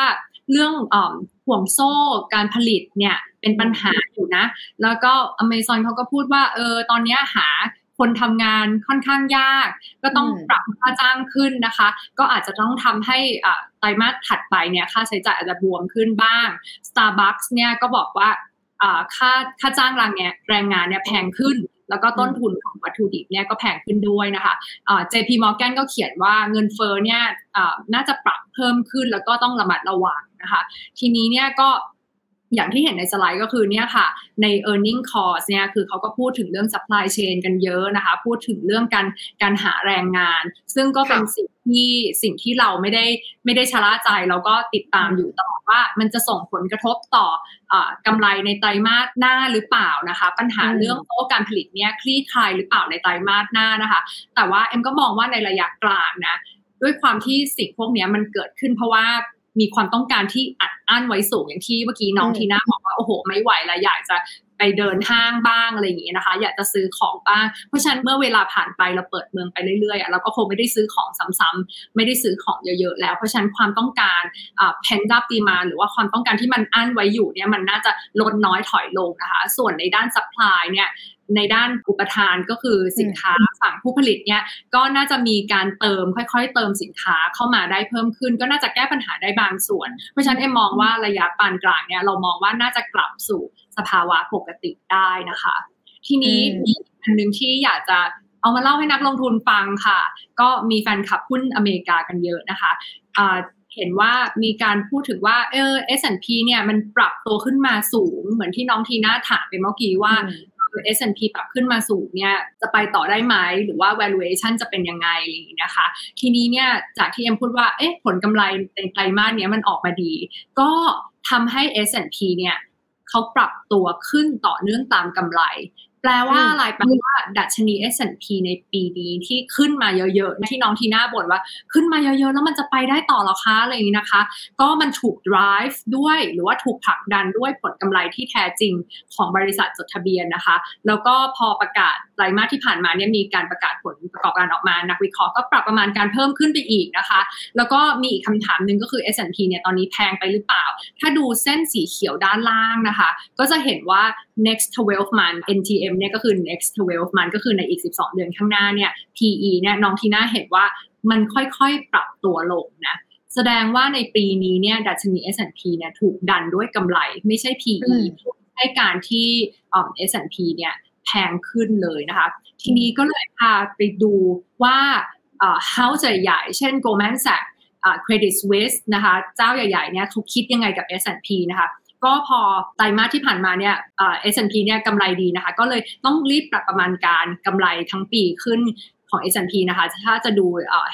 เรื่องห่วงโซ่การผลิตเนี่ยเป็นปัญหาอยู่นะ แล้วก็ Amazon เขาก็พูดว่าเออตอนนี้หาคนทำงานค่อนข้างยาก ก็ต้องปรับค่าจ้างขึ้นนะคะ ก็อาจจะต้องทำให้ไตรมาสถัดไปเนี่ยค่าใช้จ่ายอาจจะบวมขึ้นบ้าง Starbucks เนี่ยก็บอกว่าค่าค่าจ้างแรงงานแรงงานเนี่ยแพงขึ้น แล้วก็ต้นทุนของวัตถุดิบเนี่ยก็แพงขึ้นด้วยนะคะะ JP Morgan ก็เขียนว่าเงินเฟ้อเนี่ยน่าจะปรับเพิ่มขึ้นแล้วก็ต้องระมัดระวังนะคะ ทีนี้เนี่ยก็ อย่างที่เห็นในสไลด์ก็คือเนี่ยค่ะใน e a r n i n g cost เนี่ยคือเขาก็พูดถึงเรื่อง supply chain กันเยอะนะคะ พูดถึงเรื่องการการหาแรงงาน ซึ่งก็เป็นสิ่งที่สิ่งที่เราไม่ได้ไม่ได้ชะล่าใจเราก็ติดตามอยู่ตลอดว่ามันจะส่งผลกระทบต่ออกำไรในไตรมาสหน้าหรือเปล่านะคะ ปัญหาเรื่องโต้การผลิตเนี่ยคลี่คลายหรือเปล่าในไตรมาสหน้านะคะ แต่ว่าเอ็มก็มองว่าในระยะกลางนะด้วยความที่สิ่งพวกนี้มันเกิดขึ้นเพราะว่า มีความต้องการที่อัดอั้นไว้สูงอย่างที่เมื่อกี้น้องทีน่าบอกว่าโอ้โห ไม่ไหวแล้วอยากจะไปเดินห้างบ้างอะไรอย่างนี้นะคะ อยากจะซื้อของบ้าง เพราะฉะนั้นเมื่อเวลาผ่านไปเราเปิดเมืองไปเรื่อยๆเราก็คงไม่ได้ซื้อของซ้ำๆไม่ได้ซื้อของเยอะๆแล้ว เพราะฉะนั้นความต้องการpent-up demand หรือว่าความต้องการที่มันอั้นไว้อยู่เนี่ยมันน่าจะลดน้อยถอยลงนะคะ ส่วนในด้าน supply เนี่ย ในด้านอุปทานก็คือสินค้าฝั่งผู้ผลิตเนี่ยก็น่าจะมีการเติมค่อยๆ เติมสินค้าเข้ามาได้เพิ่มขึ้น ก็น่าจะแก้ปัญหาได้บางส่วน เพราะฉะนั้นเอ็มมองว่าระยะปานกลางเนี่ยเรามองว่าน่าจะกลับสู่สภาวะปกติได้นะคะ ทีนี้มีอันหนึ่งที่อยากจะเอามาเล่าให้นักลงทุนฟังค่ะ ก็มีแฟนคลับหุ้นอเมริกากันเยอะนะคะเห็นว่ามีการพูดถึงว่าเออ S&P เนี่ยมันปรับตัวขึ้นมาสูงเหมือนที่น้องทีน่าถามไปเมื่อกี้ว่า S&P ปรับขึ้นมาสูงเนี่ยจะไปต่อได้ไหมหรือว่า valuation จะเป็นยังไงอะไรอย่างนี้นะคะ ทีนี้เนี่ยจากที่เอ็มพูดว่าเอ๊ะผลกำไรในไตรมาสเนี้ยมันออกมาดี ก็ทำให้ S&P เนี่ยเขาปรับตัวขึ้นต่อเนื่องตามกำไร แปลว่าอะไรแปลว่าดัชนี S&P ในปีนี้ที่ขึ้นมาเยอะๆ ที่น้องทีน่าบ่นว่า ขึ้นมาเยอะๆ แล้วมันจะไปได้ต่อหรอคะอะไรอย่างนี้นะคะ ก็มันถูก drive ด้วยหรือว่าถูกผลักดันด้วยผลกำไรที่แท้จริงของบริษัทจดทะเบียนนะคะ แล้วก็พอประกาศ ไตรมาสที่ผ่านมาเนี่ยมีการประกาศผลประกอบการออกมา นักวิเคราะห์ก็ปรับประมาณการเพิ่มขึ้นไปอีกนะคะ แล้วก็มีอีกคำถามหนึ่งก็คือ S&P เนี่ยตอนนี้แพงไปหรือเปล่า ถ้าดูเส้นสีเขียวด้านล่างนะคะ ก็จะเห็นว่า next 12 month NTM เนี่ยก็คือ next 12 month ก็คือในอีก 12 เดือนข้างหน้าเนี่ย PE เนี่ยน้องทีน่าเห็นว่ามันค่อยๆปรับตัวลงนะแสดงว่าในปีนี้เนี่ยดัชนี S&P เนี่ยถูกดันด้วยกำไรไม่ใช่ PE ให้การที่เอ่อ S&P เนี่ย แพงขึ้นเลยนะคะ ทีนี้ก็เลยพาไปดูว่าเอ่อ house ใหญ่ๆเช่น Goldman Sachs Credit Suisse นะคะเจ้าใหญ่ๆเนี่ยเขาคิดยังไงกับ S&P นะคะก็พอไตรมาสที่ผ่านมาเนี่ยเอสแอนพีเนี่ยกำไรดีนะคะ ก็เลยต้องรีบปรับประมาณการกำไรทั้งปีขึ้นของ S&P นะคะ ถ้าจะดู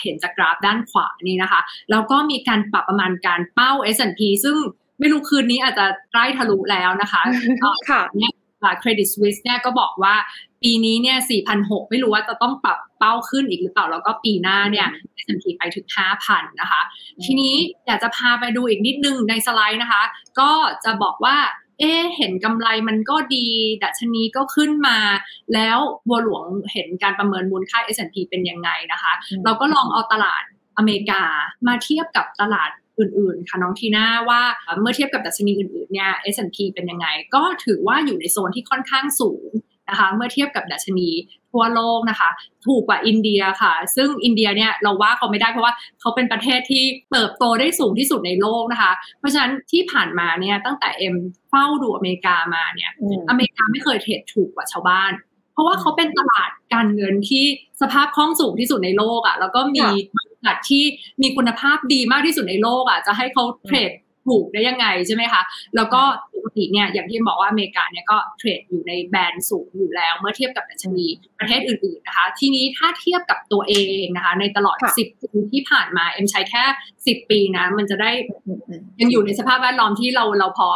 เห็นจากกราฟด้านขวานี่นะคะ แล้วก็มีการปรับประมาณการเป้า S&P ซึ่งไม่รู้คืนนี้อาจจะใกล้ทะลุแล้วนะคะค่ะเนี่ย เครดิตสวิสเนี่ยก็บอกว่าปีนี้เนี่ย 4,600 ไม่รู้ว่าจะต้องปรับเป้าขึ้นอีกหรือเปล่า แล้วก็ปีหน้าเนี่ย S&P ไปถึง 5,000 นะคะ ทีนี้อยากจะพาไปดูอีกนิดนึงในสไลด์นะคะ ก็จะบอกว่าเอ๊เห็นกำไรมันก็ดี ดัชนีก็ขึ้นมา แล้วบัวหลวงเห็นการประเมินมูลค่า S&P เป็นยังไงนะคะ เราก็ลองเอาตลาดอเมริกามาเทียบกับตลาด อื่นๆ ค่ะน้องทีน่าว่าเมื่อเทียบกับดัชนีอื่นๆเนี่ย S&P เป็นยังไง ก็ถือว่าอยู่ในโซนที่ค่อนข้างสูงนะคะเมื่อเทียบกับดัชนีทั่วโลกนะคะ ถูกกว่าอินเดียค่ะ ซึ่งอินเดียเนี่ยเราว่าเขาไม่ได้เพราะว่าเขาเป็นประเทศที่เติบโตได้สูงที่สุดในโลกนะคะ เพราะฉะนั้นที่ผ่านมาเนี่ยตั้งแต่เอ็มเฝ้าดูอเมริกามาเนี่ยอเมริกาไม่เคยเทรดถูกกว่าชาวบ้าน เพราะว่าเขาเป็นตลาดการเงินที่สภาพคล่องสูงที่สุดในโลกอะ่ะแล้วก็มี บริษัทที่มีคุณภาพดีมากที่สุดในโลกอะ่ะจะให้เขาเทรดถูกได้ยังไงใช่ไหมคะ แล้วก็ปกติเนี่ยอย่างที่บอกว่าอเมริกาเนี่ยก็เทรดอยู่ในแบรนด์สูงอยู่แล้ว เมื่อเทียบกับดัชนีประเทศอื่นๆนะคะ ทีนี้ถ้าเทียบกับตัวเองนะคะ ในตลอด 10 ปีที่ผ่านมาเอ็มใช้แค่ 10 ปีนะ มันจะได้ยังอยู่ในสภาพแวดล้อมที่เราเราพอ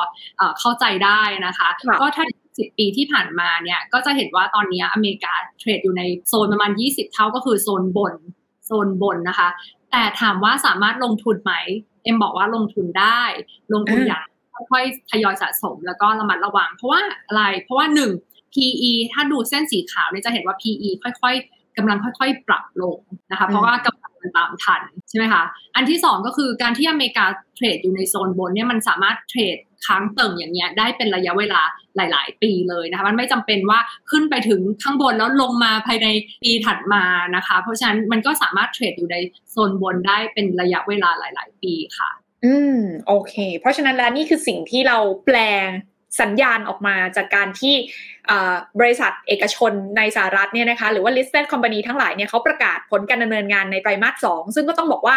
เข้าใจได้นะคะ ก็ถ้า10 ปีที่ผ่านมาเนี่ยก็จะเห็นว่าตอนนี้อเมริกาเทรดอยู่ในโซนประมาณ 20 เท่าก็คือโซนบน โซนบนนะคะ แต่ถามว่าสามารถลงทุนไหม เอ็มบอกว่าลงทุนได้ ลงทุนอย่างค่อยๆทยอยสะสมแล้วก็ระมัดระวัง เพราะว่าอะไร เพราะว่าหนึ่ง PE ถ้าดูเส้นสีขาวเนี่ยจะเห็นว่า PE ค่อยๆกำลังค่อยๆ ปรับลงนะคะ เพราะว่ากำลังมันตามทันใช่ไหมคะ อันที่สองก็คือการที่อเมริกาเทรดอยู่ในโซนบนเนี่ยมันสามารถเทรด ค้างเติ่งอย่างเงี้ยได้เป็นระยะเวลาหลาย ๆ ปีเลยนะคะมันไม่จำเป็นว่าขึ้นไปถึงข้างบนแล้วลงมาภายในปีถัดมานะคะ เพราะฉะนั้นมันก็สามารถเทรดอยู่ในโซนบนได้เป็นระยะเวลาหลาย ๆ ปีค่ะ อืมโอเค เพราะฉะนั้นแล้วนี่คือสิ่งที่เราแปลสัญญาณออกมาจากการที่บริษัทเอกชนในสหรัฐเนี่ยนะคะหรือว่า listed company ทั้งหลายเนี่ยเขาประกาศผลการดำเนินงานในไตรมาสสองซึ่งก็ต้องบอกว่า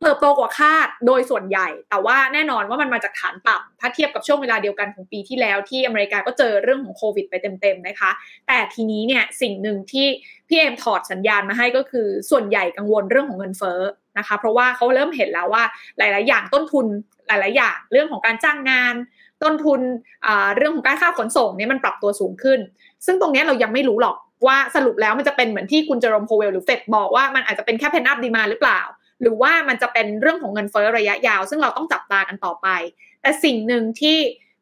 เติบโตกว่าคาดโดยส่วนใหญ่ แต่ว่าแน่นอนว่ามันมาจากฐานต่ำถ้าเทียบกับช่วงเวลาเดียวกันของปีที่แล้วที่อเมริกาก็เจอเรื่องของโควิดไปเต็มๆนะคะ แต่ทีนี้เนี่ยสิ่งหนึ่งที่พี่เอ็มถอดสัญญาณมาให้ก็คือส่วนใหญ่กังวลเรื่องของเงินเฟ้อนะคะ เพราะว่าเขาเริ่มเห็นแล้วว่าหลาย ๆ อย่างต้นทุนหลาย ๆ อย่างเรื่องของการจ้างงาน ต้นทุนเรื่องของการค่าขนส่งเนี่ยมันปรับตัวสูงขึ้น ซึ่งตรงนี้เรายังไม่รู้หรอกว่าสรุปแล้วมันจะเป็นเหมือนที่คุณเจอร์มโพเวลหรือเฟดบอกว่ามันอาจจะเป็นแค่เพนอัพดีมาหรือเปล่า หรือว่ามันจะเป็นเรื่องของเงินเฟ้อระยะยาว ซึ่งเราต้องจับตากันต่อไป แต่สิ่งหนึ่งที่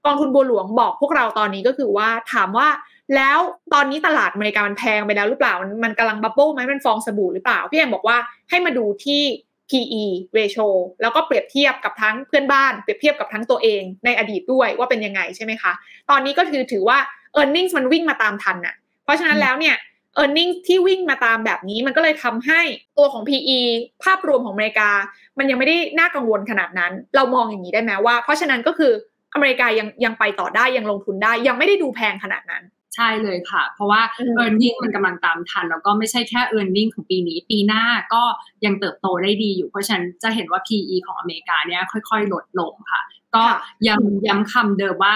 กองทุนบัวหลวงบอกพวกเราตอนนี้ก็คือว่าถามว่าแล้วตอนนี้ตลาดอเมริกามันแพงไปแล้วหรือเปล่า มันมันกำลังบับเบิ้ลไหมมันฟองสบู่หรือเปล่า พี่แอมบอกว่าให้มาดูที่ PE ratio แล้วก็เปรียบเทียบกับทั้งเพื่อนบ้าน เปรียบเทียบกับทั้งตัวเองในอดีตด้วยว่าเป็นยังไงใช่ไหมคะ ตอนนี้ก็คือถือว่า e a r n i n g มันวิ่งมาตามทันน่ะ เพราะฉะนั้นแล้วเนี่ย e a r n i n g ที่วิ่งมาตามแบบนี้มันก็เลยทำให้ตัวของ PE ภาพรวมของอเมริกา มันยังไม่ได้น่ากังวลขนาดนั้น เรามองอย่างนี้ได้ไหมว่า เพราะฉะนั้นก็คืออเมริกายังยังไปต่อได้ยังลงทุนได้ ยังไม่ได้ดูแพงขนาดนั้นใช่เลยค่ะ เพราะว่า e a r n i n g มันกำลังตามทัน แล้วก็ไม่ใช่แค่ e a r n i n g ของปีนี้ ปีหน้าก็ยังเติบโตได้ดีอยู่ เพราะฉะนั้นจะเห็นว่า PE ของอเมริกาเนี่ยค่อยๆ ลดลงค่ะ ก็ย้ำย้ำคำเดิมว่า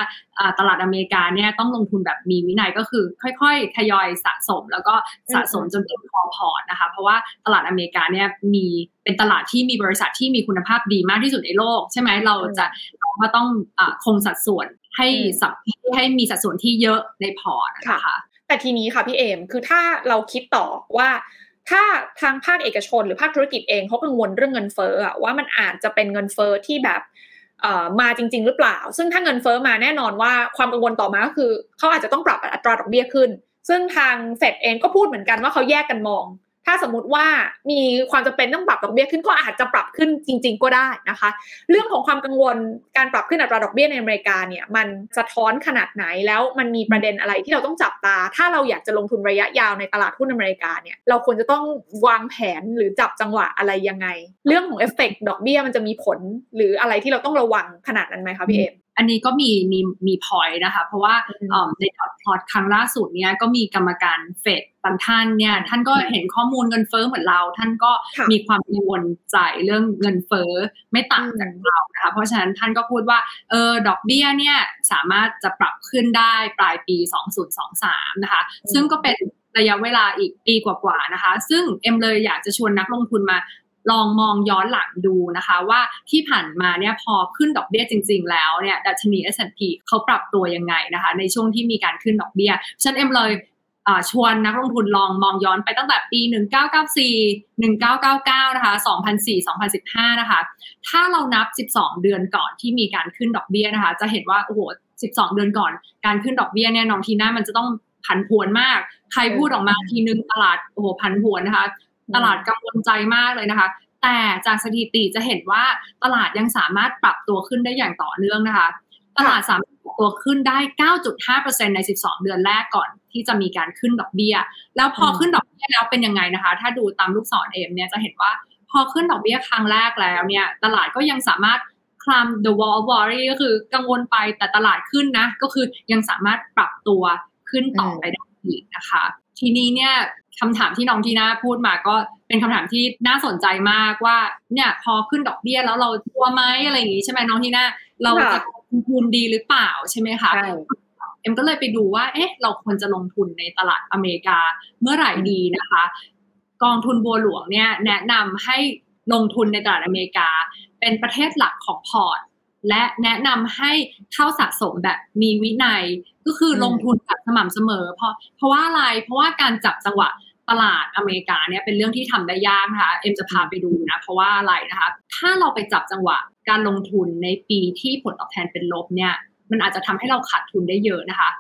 ตลาดอเมริกาเนี่ยต้องลงทุนแบบมีวินัยก็คือ ค่อยๆ ทยอยสะสม แล้วก็สะสมจนเป็นพอพอร์ตนะคะ เพราะว่าตลาดอเมริกาเนี่ยมีเป็นตลาดที่มีบริษัทที่มีคุณภาพดีมากที่สุดในโลก ใช่ไหมเราจะเราก็ต้องอคงสัดส่วนให้สับให้มีสัดส่วนที่เยอะในพอร์ตนะคะแต่ทีนี้ค่ะพี่เอมคือถ้าเราคิดต่อว่าถ้าทางภาคเอกชนหรือภาคธุรกิจเองเขากังวลเรื่องเงินเฟ้อว่ามันอาจจะเป็นเงินเฟ้อที่แบบ มาจริง ๆ หรือเปล่า ซึ่งถ้าเงินเฟอ้อมาแน่นอนว่าความกังวลต่อมาก็คือเขาอาจจะต้องปรับอัตราดอกเบี้ยขึ้น ซึ่งทางเฟดเองก็พูดเหมือนกันว่าเขาแยกกันมอง ถ้าสมมติว่ามีความจำเป็นต้องปรับดอกเบี้ยขึ้นก็อาจจะปรับขึ้นจริง ๆ ก็ได้นะคะ เรื่องของความกังวลการปรับขึ้นอัตราดอกเบี้ยในอเมริกาเนี่ยมันสะท้อนขนาดไหนแล้วมันมีประเด็นอะไรที่เราต้องจับตา ถ้าเราอยากจะลงทุนระยะยาวในตลาดหุ้นอเมริกาเนี่ยเราควรจะต้องวางแผนหรือจับจังหวะอะไรยังไง เรื่องของเอฟเฟกดอกเบี้ยมันจะมีผลหรืออะไรที่เราต้องระวังขนาดนั้นไหมคะพี่เอม อันนี้ก็มีมีมีพอยนะคะ เพราะว่าในดอทพลอตครั้งล่าสุดเนี่ยก็มีกรรมการเฟดบางท่านเนี่ยท่านก็เห็นข้อมูลเงินเฟ้อเหมือนเรา ท่านก็มีความกังวลใจเรื่องเงินเฟ้อไม่ต่างจากเรานะคะเพราะฉะนั้นท่านก็พูดว่าเออดอกเบี้ยเนี่ยสามารถจะปรับขึ้นได้ปลายปี 2023 นะคะ ซึ่งก็เป็นระยะเวลาอีกปีกว่าๆนะคะ ซึ่งเอ็มเลยอยากจะชวนนักลงทุนมา ลองมองย้อนหลังดูนะคะ ว่าที่ผ่านมาเนี่ยพอขึ้นดอกเบี้ยจริง ๆ แล้วเนี่ยดัชนี S&P เขาปรับตัวยังไงนะคะ ในช่วงที่มีการขึ้นดอกเบี้ยฉันเอ็มเลยชวนนักลงทุนลองมองย้อนไปตั้งแต่ปี 1994 1999 นะคะ 2004 2015 นะคะ ถ้าเรานับ 12 เดือนก่อนที่มีการขึ้นดอกเบี้ยนะคะ จะเห็นว่า โอ้โห 12 เดือนก่อน การขึ้นดอกเบี้ยเนี่ยน้องทีน่ามันจะต้องผันผวนมาก ใครพูดออกมาทีนึงตลาด โอ้โห ผันผวนนะคะ ตลาดกังวลใจมากเลยนะคะ แต่จากสถิติจะเห็นว่าตลาดยังสามารถปรับตัวขึ้นได้อย่างต่อเนื่องนะคะ ตลาดสามารถปรับตัวขึ้นได้ 9.5%ใน 12 เดือนแรกก่อนที่จะมีการขึ้นดอกเบี้ย แล้วพอขึ้นดอกเบี้ยแล้วเป็นยังไงนะคะ ถ้าดูตามลูกศรเอ็มเนี่ยจะเห็นว่าพอขึ้นดอกเบี้ยครั้งแรกแล้วเนี่ย ตลาดก็ยังสามารถคลาม the wall worry ก็คือกังวลไปแต่ตลาดขึ้นนะ ก็คือยังสามารถปรับตัวขึ้นต่อไปได้อีกนะคะ ทีนี้เนี่ย คำถามที่น้องทีน่าพูดมาก็เป็นคำถามที่น่าสนใจมากว่า เนี่ยพอขึ้นดอกเบี้ยแล้วเราทัวไหมอะไรอย่างงี้ใช่ไหมน้องทีน่าเราจะลงทุนดีหรือเปล่าใช่ไหมคะเอ็มก็เลยไปดูว่า เอ๊ะ เราควรจะลงทุนในตลาดอเมริกาเมื่อไหร่ดีนะคะ กองทุนบัวหลวงเนี่ยแนะนำให้ลงทุนในตลาดอเมริกา เป็นประเทศหลักของพอร์ตและแนะนำให้เข้าสะสมแบบมีวินัยก็คือลงทุนแบบสม่ำเสมอ เพราะเพราะว่าอะไรเพราะว่าการจับจังหวะ ตลาดอเมริกาเนี่ยเป็นเรื่องที่ทำได้ยากนะคะ เอ็มจะพาไปดูนะ เพราะว่าอะไรนะคะ ถ้าเราไปจับจังหวะการลงทุนในปีที่ผลตอบแทนเป็นลบเนี่ย มันอาจจะทำให้เราขาดทุนได้เยอะนะคะ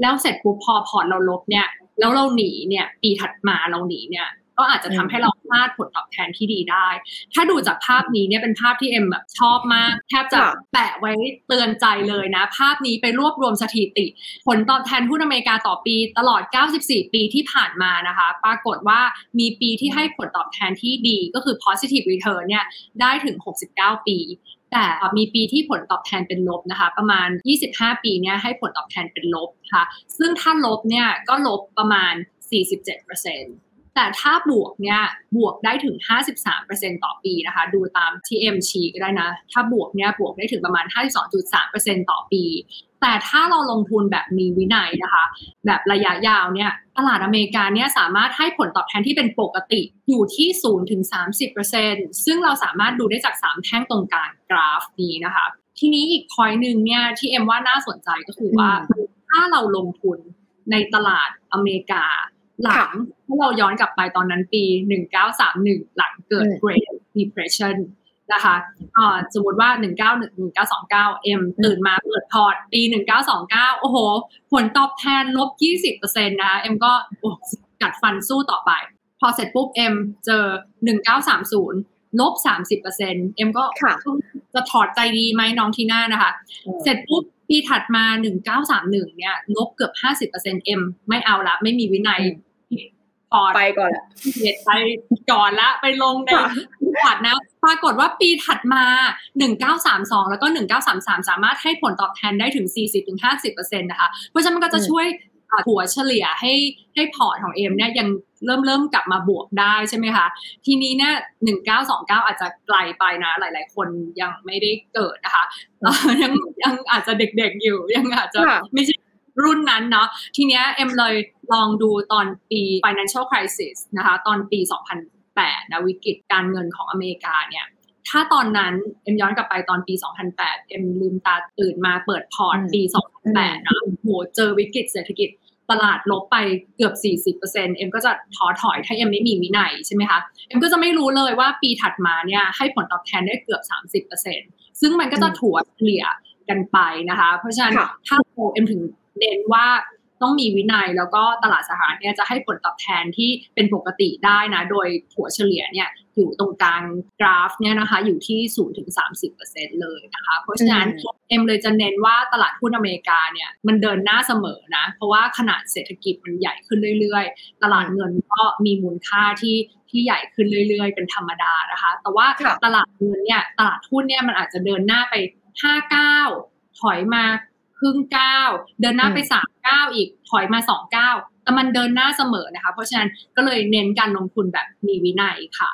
แล้วเสร็จปุ๊บพอพอร์ตเราลบเนี่ย แล้วเราหนีเนี่ย ปีถัดมาเราหนีเนี่ย ก็อาจจะทำให้เราพลาดผลตอบแทนที่ดีได้ ถ้าดูจากภาพนี้เนี่ยเป็นภาพที่เอ็มแบบชอบมากแทบจะแปะไว้เตือนใจเลยนะ ภาพนี้ไปรวบรวมสถิติ ผลตอบแทนหุ้นอเมริกาต่อปีตลอด 94 ปีที่ผ่านมานะคะ ปรากฏว่ามีปีที่ให้ผลตอบแทนที่ดีก็คือ positive return เนี่ยได้ถึง 69 ปีแต่มีปีที่ผลตอบแทนเป็นลบนะคะ ประมาณ 25 ปีเนี่ยให้ผลตอบแทนเป็นลบค่ะ ซึ่งถ้าลบเนี่ยก็ลบประมาณ 47% แต่ถ้าบวกเนี่ยบวกได้ถึง 53%ต่อปีนะคะ ดูตามที่ M ชี้ก็ได้นะ ถ้าบวกเนี่ยบวกได้ถึงประมาณ 52.3%ต่อปี แต่ถ้าเราลงทุนแบบมีวินัยนะคะ แบบระยะยาวเนี่ยตลาดอเมริกาเนี่ยสามารถให้ผลตอบแทนที่เป็นปกติอยู่ที่0ถึง30%ซึ่งเราสามารถดูได้จาก 3 แท่งตรงกลางกราฟนี้นะคะ ทีนี้อีกพอยหนึ่งเนี่ยที่เอ็มว่าน่าสนใจก็คือว่า ถ้าเราลงทุนในตลาดอเมริกาหลัง ถ้าเราย้อนกลับไปตอนนั้นปี 1931 หลังเกิด Great Depression นะคะสมมติว่า 191 1929 M ตื่นมาเปิดพอร์ตปี 1929 โอ้โห ผลตอบแทนลบ 20%นะคะ M ก็กัดฟันสู้ต่อไป พอเสร็จปุ๊บ M เจอ 1930 ลบ 30%เอ็มก็จะถอดใจดีไหมน้องทีน่านะคะ เสร็จปุ๊บปีถัดมา 1931 เนี่ย ลบเกือบ 50%เอ็มไม่เอาละ ไม่มีวินัย พอไปก่อนละเหตุไปก่อนละไปลงในพอร์ตนะ ปรากฏว่าปีถัดมา 1932 แล้วก็ 1933 สามารถให้ผลตอบแทนได้ถึง 40-50%นะคะ เพราะฉะนั้นมันก็จะช่วยถัวเฉลี่ยให้ให้พอร์ตของเอ็มเนี่ยยังเริ่มเริ่มกลับมาบวกได้ใช่ไหมคะ ทีนี้เนี่ยหนึ่งเก้าสองเก้าอาจจะไกลไปนะ หลาย ๆ คนยังไม่ได้เกิดนะคะยังยังอาจจะเด็กๆอยู่ ยังอาจจะไม่ใช่ รุ่นนั้นเนาะทีเนี้ยเอ็มเลยลองดูตอนปี financial crisis นะคะ ตอนปี 2008นะวิกฤตการเงินของอเมริกาเนี่ยถ้าตอนนั้นเอ็มย้อนกลับไปตอนปี 2008 เอ็มลืมตาตื่นมาเปิดพอร์ตปี 2008นะโหเจอวิกฤตเศรษฐกิจตลาดลบไปเกือบ 40%เอ็มก็จะถอดถอยถ้าเอ็มไม่มีวินัยใช่ไหมคะ เอ็มก็จะไม่รู้เลยว่าปีถัดมาเนี่ยให้ผลตอบแทนได้เกือบ 30%ซึ่งมันก็จะถัวเฉลี่ยกันไปนะคะ เพราะฉะนั้นถ้าเอ็มถึง เน้นว่าต้องมีวินัยแล้วก็ตลาดสหรัฐเนี่ยจะให้ผลตอบแทนที่เป็นปกติได้นะ โดยถัวเฉลี่ยเนี่ยอยู่ตรงกลางกราฟเนี่ยนะคะอยู่ที่0ถึง30%เลยนะคะ เพราะฉะนั้นเอ็มเลยจะเน้นว่าตลาดหุ้นอเมริกาเนี่ยมันเดินหน้าเสมอนะ เพราะว่าขนาดเศรษฐกิจมันใหญ่ขึ้นเรื่อยๆ ตลาดเงินก็มีมูลค่าที่ที่ใหญ่ขึ้นเรื่อยๆ เป็นธรรมดานะคะ แต่ว่าตลาดเงินเนี่ยตลาดหุ้นเนี่ยมันอาจจะเดินหน้าไป5ก้าวถอยมา ครึ่งก้าวเดินหน้าไปสามก้าวอีกถอยมาสองก้าวแต่มันเดินหน้าเสมอนะคะ เพราะฉะนั้นก็เลยเน้นการลงทุนแบบมีวินัยค่ะ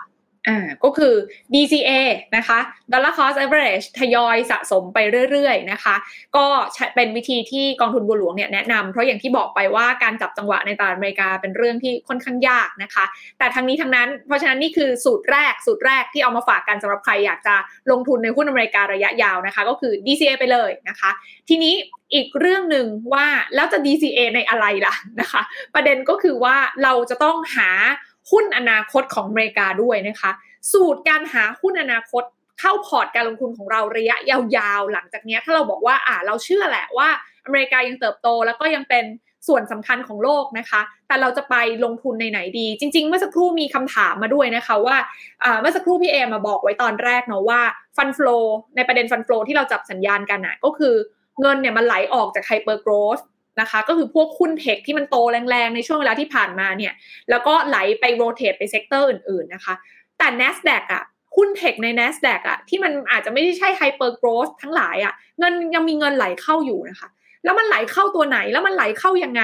อ่าก็คือ DCA นะคะ Dollar Cost Average ทยอยสะสมไปเรื่อยๆนะคะ ก็เป็นวิธีที่กองทุนบัวหลวงเนี่ยแนะนำเพราะอย่างที่บอกไปว่าการจับจังหวะในตลาดอเมริกาเป็นเรื่องที่ค่อนข้างยากนะคะ แต่ทั้งนี้ทั้งนั้น เพราะฉะนั้นนี่คือสูตรแรกสูตรแรกที่เอามาฝากกันสำหรับใครอยากจะลงทุนในหุ้นอเมริการะยะยาวนะคะ ก็คือ DCA ไปเลยนะคะ ทีนี้อีกเรื่องหนึ่งว่าแล้วจะ DCA ในอะไรล่ะนะคะ ประเด็นก็คือว่าเราจะต้องหา หุ้นอนาคตของอเมริกาด้วยนะคะ สูตรการหาหุ้นอนาคตเข้าพอร์ตการลงทุนของเราระยะยาวๆ หลังจากนี้ถ้าเราบอกว่าอ่าเราเชื่อแหละว่าอเมริกายังเติบโตแล้วก็ยังเป็นส่วนสำคัญของโลกนะคะ แต่เราจะไปลงทุนในไหนดี จริง ๆ เมื่อสักครู่มีคำถามมาด้วยนะคะว่าเมื่อสักครู่พี่เอ็มบอกไว้ตอนแรกเนาะว่า fund flow ในประเด็น fund flow ที่เราจับสัญญาณกันนะก็คือเงินเนี่ยมันไหลออกจาก hyper growth นะคะ ก็คือพวกหุ้น tech ที่มันโตแรงๆ ในช่วงเวลาที่ผ่านมาเนี่ย แล้วก็ไหลไป rotate ไป sector อื่นๆนะคะ แต่ NASDAQ อะหุ้น tech ใน NASDAQ อะที่มันอาจจะไม่ใช่ hyper growth ทั้งหลายอะเงินยังมีเงินไหลเข้าอยู่นะคะ แล้วมันไหลเข้าตัวไหนแล้วมันไหลเข้ายังไง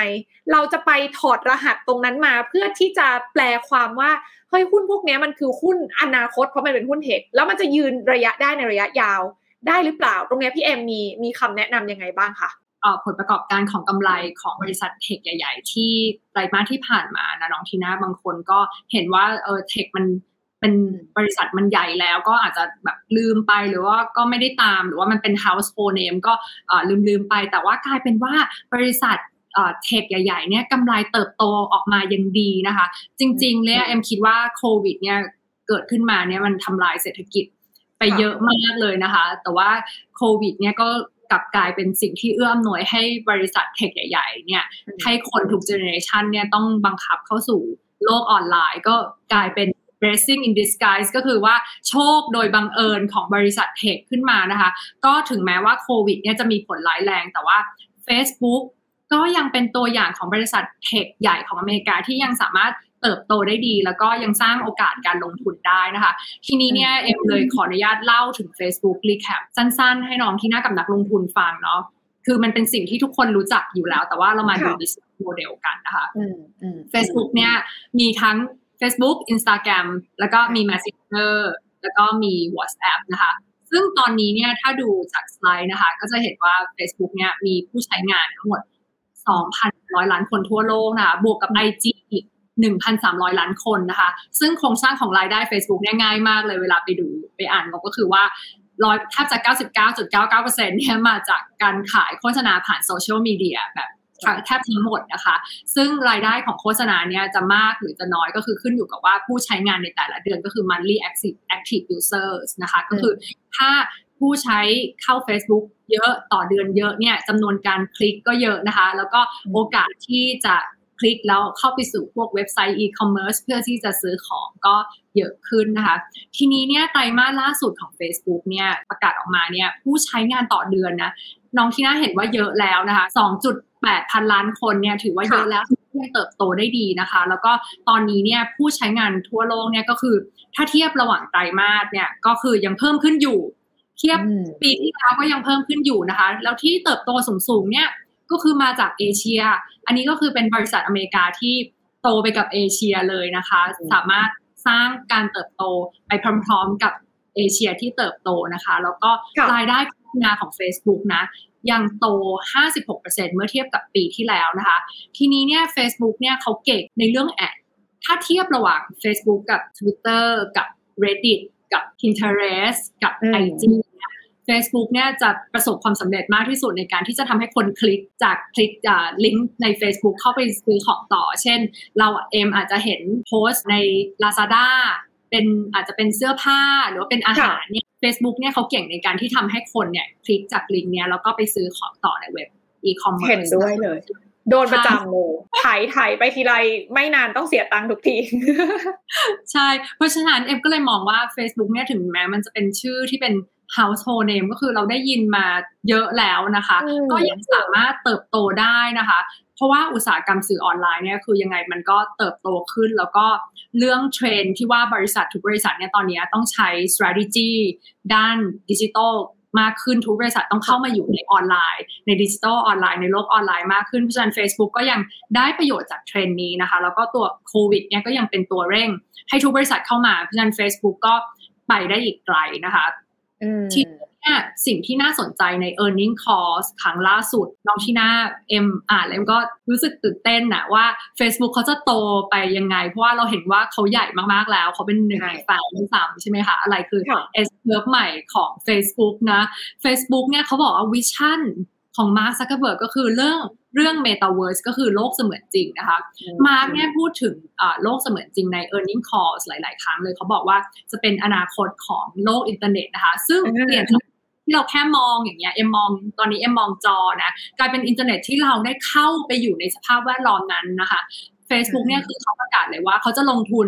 เราจะไปถอดรหัสตรงนั้นมาเพื่อที่จะแปลความว่าเฮ้ยหุ้นพวกนี้มันคือหุ้นอนาคตเพราะมันเป็นหุ้นเทคแล้วมันจะยืนระยะได้ในระยะยาวได้หรือเปล่า ตรงนี้พี่เอ็มมีมีคำแนะนำยังไงบ้างคะ ผลประกอบการของกำไรของบริษัทเทคใหญ่ ๆ ที่ไตรมาสที่ผ่านมานะน้องทีน่าบางคนก็เห็นว่าเออเทคมันเป็นบริษัทมันใหญ่แล้วก็อาจจะแบบลืมไปหรือว่าก็ไม่ได้ตามหรือว่ามันเป็น household name ก็ลืมลืมไป แต่ว่ากลายเป็นว่าบริษัทเทคใหญ่ ๆ เนี่ยกำไรเติบโตออกมายังดีนะคะ จริง ๆเลยเอ็มคิดว่าโควิดเนี่ยเกิดขึ้นมาเนี่ยมันทำลายเศรษฐกิจไปเยอะมากเลยนะคะ แต่ว่าโควิดเนี่ยก็ กลับกลายเป็นสิ่งที่เอื้ออำนวยให้บริษัทเทคใหญ่ ๆ เนี่ยให้คนทุกเจเนอเรชันเนี่ยต้องบังคับเข้าสู่โลกออนไลน์ ก็กลายเป็น blessing in disguise ก็คือว่าโชคโดยบังเอิญของบริษัทเทคขึ้นมานะคะ ก็ถึงแม้ว่าโควิดเนี่ยจะมีผลร้ายแรงแต่ว่า Facebook ก็ยังเป็นตัวอย่างของบริษัทเทคใหญ่ของอเมริกาที่ยังสามารถ เติบโตได้ดี แล้วก็ยังสร้างโอกาสการลงทุนได้นะคะ ทีนี้เนี่ยเอ็มเลยขออนุญาตเล่าถึง Facebook Recap สั้นๆ ให้น้องที่น่ากับนักลงทุนฟังเนาะคือมันเป็นสิ่งที่ทุกคนรู้จักอยู่แล้ว แต่ว่าเรามาดู business model กันนะคะ Facebook เนี่ยมีทั้ง Facebook Instagram แล้วก็มี Messenger แล้วก็มี WhatsApp นะคะ ซึ่งตอนนี้เนี่ยถ้าดูจากสไลด์นะคะ ก็จะเห็นว่า Facebook เนี่ยมีผู้ใช้งานทั้งหมด 2,100 ล้านคนทั่วโลกนะคะ บวกกับ IG อีก 1,300 ล้านคนนะคะ ซึ่งโครงสร้างของรายได้ Facebook เนี่ยง่ายมากเลยเวลาไปดูไปอ่านก็คือว่าร้อยแทบจะ 99.99%เนี่ยมาจากการขายโฆษณาผ่านโซเชียลมีเดียแบบแทบทั้งหมดนะคะ ซึ่งรายได้ของโฆษณาเนี่ยจะมากหรือจะน้อยก็คือขึ้นอยู่กับว่าผู้ใช้งานในแต่ละเดือนก็คือ monthly active active users นะคะ ก็คือถ้าผู้ใช้เข้า Facebook เยอะต่อเดือนเยอะเนี่ยจำนวนการคลิกก็เยอะนะคะ แล้วก็โอกาสที่จะ คลิกแล้วเข้าไปสู่พวกเว็บไซต์อีคอมเมิร์ซเพื่อที่จะซื้อของก็เยอะขึ้นนะคะ ทีนี้เนี่ยไตรมาสล่าสุดของ Facebook เนี่ยประกาศออกมาเนี่ยผู้ใช้งานต่อเดือนนะน้องที่น่าเห็นว่าเยอะแล้วนะคะ 2.8 พันล้านคนเนี่ยถือว่าเยอะแล้วยังเติบโตได้ดีนะคะ แล้วก็ตอนนี้เนี่ยผู้ใช้งานทั่วโลกเนี่ยก็คือ ถ้าเทียบระหว่างไตรมาสเนี่ยก็คือยังเพิ่มขึ้นอยู่ เทียบปีที่แล้วก็ยังเพิ่มขึ้นอยู่นะคะ แล้วที่เติบโตสูงๆเนี่ย ก็คือมาจากเอเชีย อันนี้ก็คือเป็นบริษัทอเมริกาที่โตไปกับเอเชียเลยนะคะ สามารถสร้างการเติบโตไปพร้อมๆกับเอเชียที่เติบโตนะคะ แล้วก็รายได้งานของ Facebook นะ ยังโต 56%เมื่อเทียบกับปีที่แล้วนะคะ ทีนี้เนี่ย Facebook เนี่ยเขาเก่งในเรื่องแอด ถ้าเทียบระหว่าง Facebook กับ Twitter กับ Reddit กับ Pinterest กับ IG Facebook เนี่ยจะประสบความสำเร็จมากที่สุดในการที่จะทำให้คนคลิกจากคลิกลิงก์ใน Facebook เข้าไปซื้อของต่อ เช่น เราเอ็มอาจจะเห็นโพสต์ใน Lazada เป็นอาจจะเป็นเสื้อผ้าหรือว่าเป็นอาหารเนี่ย Facebook เนี่ยเขาเก่งในการที่ทำให้คนเนี่ยคลิกจากลิงก์เนี้ยแล้วก็ไปซื้อของต่อในเว็บอีคอมเมิร์ซเห็นด้วยเลย โดนประจำเลยถ่ายถ่ายไปทีไรไม่นานต้องเสียตังค์ทุกที ใช่ เพราะฉะนั้นเอ็มก็เลยมองว่า Facebook เนี่ยถึงแม้มันจะเป็นชื่อที่เป็น household name ก็คือเราได้ยินมาเยอะแล้วนะคะ ก็ยังสามารถเติบโตได้นะคะ เพราะว่าอุตสาหกรรมสื่อออนไลน์เนี่ยคือยังไงมันก็เติบโตขึ้น แล้วก็เรื่องเทรนที่ว่าบริษัททุกบริษัทเนี่ยตอนนี้ต้องใช้ strategy ด้านดิจิทัลมากขึ้นทุกบริษัทต้องเข้ามาอยู่ในออนไลน์ ในดิจิทัลออนไลน์ในโลกออนไลน์มากขึ้นเพราะฉะนั้น Facebook ก็ยังได้ประโยชน์จากเทรนนี้นะคะ แล้วก็ตัวโควิดเนี่ยก็ยังเป็นตัวเร่ง ให้ทุกบริษัทเข้ามาเพราะฉะนั้น Facebook ก็ไปได้อีกไกลนะคะ ทีนี้สิ่งที่น่าสนใจใน e a r n i n g call ครั้งล่าสุด น้องที่น่าเอ็มอ่านแล้วก็รู้สึกตื่นเต้นนะว่า Facebook เขาจะโตไปยังไง เพราะว่าเราเห็นว่าเขาใหญ่มากๆแล้ว เขาเป็นหนึ่งใน FAANG ที่สามใช่ไหมคะ อะไรคือ S curve ใหม่ของ Facebook นะ Facebook เนี่ยเขาบอกว่า vision ของมาร์คซักเกอร์เบิร์กก็คือเรื่องเรื่อง Metaverse ก็คือโลกเสมือนจริงนะคะ มาร์กเนี่ยพูดถึงโลกเสมือนจริงใน e a r n i n g calls หลาย ๆ ครั้งเลยเขาบอกว่าจะเป็นอนาคตของโลกอินเทอร์เน็ตนะคะ ซึ่งเปลี่ยนที่เราแค่มองอย่างเงี้ยเอ็มมองตอนนี้เอ็มมองจอนะกลายเป็นอินเทอร์เน็ตที่เราได้เข้าไปอยู่ในสภาพแวดล้อมนั้นนะคะ Facebook เนี่ยคือเขาประกาศเลยว่าเขาจะลงทุน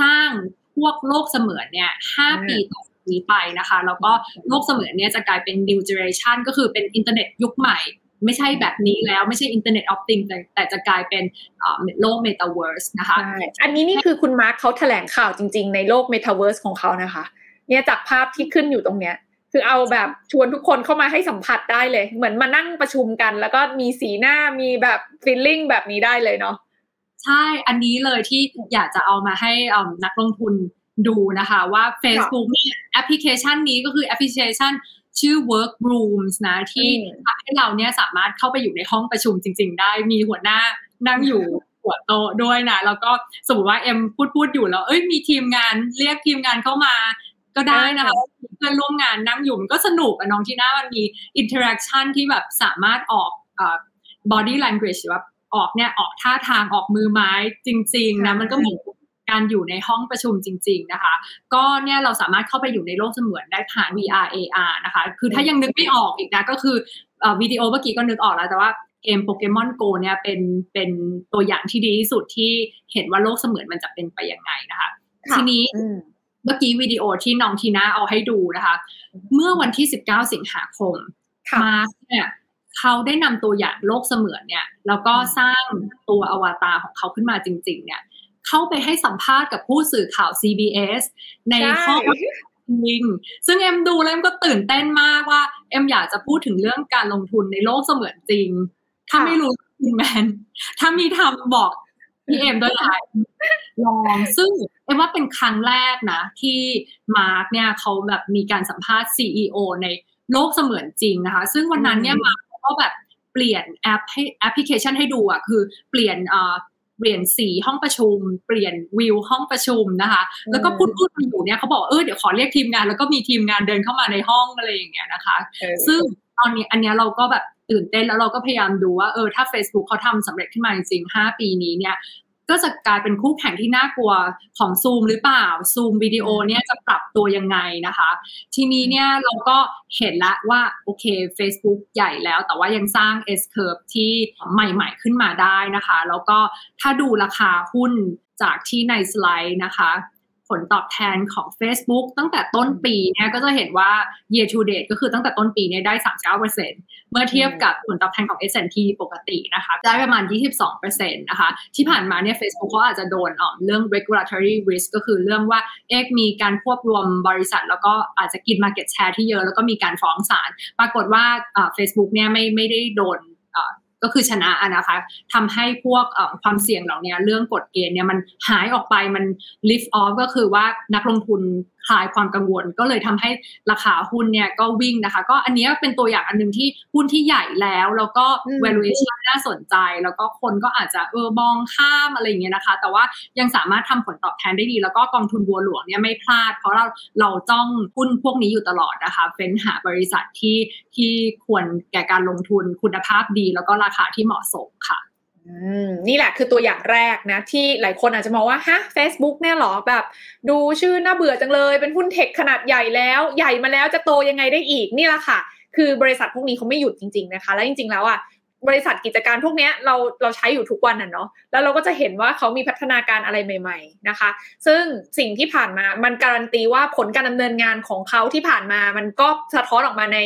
สร้างพวกโลกเสมือนเนี่ยห้าปีต่อ นี้ไปนะคะ แล้วก็โลกเสมือนเนี่ยจะกลายเป็น new generation ก็คือเป็นอินเทอร์เน็ตยุคใหม่ ไม่ใช่แบบนี้แล้วไม่ใช่ Internet of Things แต่แต่จะกลายเป็นโลกเมตาเวิร์สนะคะอันนี้นี่คือคุณมาร์คเขาแถลงข่าวจริง ๆ ในโลกเมตาเวิร์สของเขานะคะ เนี่ยจากภาพที่ขึ้นอยู่ตรงเนี้ยคือเอาแบบชวนทุกคนเข้ามาให้สัมผัสได้เลย เหมือนมานั่งประชุมกัน แล้วก็มีสีหน้ามีแบบ feeling แบบนี้ได้เลยเนาะใช่ อันนี้เลยที่อยากจะเอามาให้นักลงทุน ดูนะคะว่า Facebook แอปพลิเคชันนี้ก็คือแอปพลิเคชันชื่อ Workrooms นะที่ทำให้เราเนี่ยสามารถเข้าไปอยู่ในห้องประชุมจริง ๆ ได้มีหัวหน้านั่งอยู่หัวโต๊ะด้วยนะ แล้วก็สมมติว่าเอ็มพูดพูดอยู่แล้วเอ้ยมีทีมงานเรียกทีมงานเข้ามาก็ได้นะคะเพื่อนร่วมงานนั่งอยู่มันก็สนุกอะน้องทีหน้ามันมี interaction ที่แบบสามารถออกอ่า body language แบบออกเนี่ยออกท่าทางออกมือไม้จริง ๆ นะ มันก็เหมือน การอยู่ในห้องประชุมจริง ๆนะคะ ก็เนี่ยเราสามารถเข้าไปอยู่ในโลกเสมือนได้ผ่าน VR AR นะคะ คือถ้ายังนึกไม่ออกอีกนะก็คือวิดีโอเมื่อกี้ก็นึกออกแล้วแต่ว่าเกมโปเกมอนโกเนี่ยเป็นเป็นตัวอย่างที่ดีที่สุดที่เห็นว่าโลกเสมือนมันจะเป็นไปยังไงนะคะ ทีนี้เมื่อกี้วิดีโอที่น้องทีน่าเอาให้ดูนะคะ เมื่อวันที่ 19 สิงหาคมมาร์คเนี่ยเขาได้นำตัวอย่างโลกเสมือนเนี่ยแล้วก็สร้างตัวอวตารของเขาขึ้นมาจริง ๆ เนี่ย เข้าไปให้สัมภาษณ์กับผู้สื่อข่าว CBS ในห้องจริงซึ่งเอ็มดูแล้วเอ็มก็ตื่นเต้นมากว่า เอ็มอยากจะพูดถึงเรื่องการลงทุนในโลกเสมือนจริง ถ้าไม่รู้คุณแมน ถ้ามีทำบอกพี่เอ็มด้วยนะลอง ซึ่งเอ็มว่าเป็นครั้งแรกนะ ที่มาร์กเนี่ยเขาแบบมีการสัมภาษณ์ CEO ในโลกเสมือนจริงนะคะ ซึ่งวันนั้นเนี่ยมาร์กก็แบบเปลี่ยนแอปให้แอปพลิเคชันให้ดูอะคือเปลี่ยนอ่า เปลี่ยนสีห้องประชุม เปลี่ยนวิวห้องประชุมนะคะ แล้วก็พูดพูดอยู่เนี่ยเขาบอกเออเดี๋ยวขอเรียกทีมงานแล้วก็มีทีมงานเดินเข้ามาในห้องอะไรอย่างเงี้ยนะคะ ซึ่งตอนนี้อันนี้เราก็แบบตื่นเต้นแล้วเราก็พยายามดูว่าเออถ้า Facebook เขาทำสำเร็จขึ้นมาจริงๆ 5 ปีนี้เนี่ย ก็จะกลายเป็นคู่แข่งที่น่ากลัวของซูมหรือเปล่าซูมวิดีโอเนี่ยจะปรับตัวยังไงนะคะ ทีนี้เนี่ยเราก็เห็นละว่าโอเค Facebook ใหญ่แล้ว แต่ว่ายังสร้าง S curve ที่ใหม่ๆขึ้นมาได้นะคะ แล้วก็ถ้าดูราคาหุ้นจากที่ในสไลด์นะคะ ผลตอบแทนของ Facebook ตั้งแต่ต้นปีเนี่ยก็จะเห็นว่า year to date ก็คือตั้งแต่ต้นปีเนี่ยได้ 39%เมื่อเทียบกับผลตอบแทนของ S&P ปกตินะคะ ได้ประมาณ 22%นะคะ ที่ผ่านมาเนี่ย Facebook เขาอาจจะโดนเรื่อง regulatory risk ก็คือเรื่องว่าเอกมีการควบรวมบริษัท แล้วก็อาจจะกิน market share ที่เยอะ แล้วก็มีการฟ้องศาล ปรากฏว่า Facebook เนี่ยไม่ไม่ได้โดน ก็คือชนะนะคะทำให้พวกความเสี่ยงเหล่านี้เรื่องกฎเกณฑ์เนี่ยมันหายออกไปมัน lift off ก็คือว่านักลงทุน คลายความกังวล ก็เลยทำให้ราคาหุ้นเนี่ยก็วิ่งนะคะ ก็อันนี้เป็นตัวอย่างอันหนึ่งที่หุ้นที่ใหญ่แล้ว แล้วก็ valuation น่าสนใจ แล้วก็คนก็อาจจะเออมองข้ามอะไรอย่างเงี้ยนะคะ แต่ว่ายังสามารถทำผลตอบแทนได้ดี แล้วก็กองทุนบัวหลวงเนี่ยไม่พลาด เพราะเราเราจ้องหุ้นพวกนี้อยู่ตลอดนะคะเฟ้นหาบริษัทที่ที่ควรแก่การลงทุนคุณภาพดี แล้วก็ราคาที่เหมาะสมค่ะ นี่แหละคือตัวอย่างแรกนะ ที่หลายคนอาจจะมองว่าฮะ Facebook เนี่ยหรอแบบ ดูชื่อน่าเบื่อจังเลย เป็นหุ้นเทคขนาดใหญ่แล้ว ใหญ่มาแล้วจะโตยังไงได้อีกนี่แหละค่ะ คือบริษัทพวกนี้เขาไม่หยุดจริง ๆนะคะ และจริง ๆ แล้วอะ บริษัทกิจการพวกนี้เราเราใช้อยู่ทุกวันน่ะเนาะแล้วเราก็จะเห็นว่าเขามีพัฒนาการอะไรใหม่ ๆนะคะ ซึ่งสิ่งที่ผ่านมามันการันตีว่าผลการดำเนินงานของเขาที่ผ่านมามันก็สะท้อนออกมาใน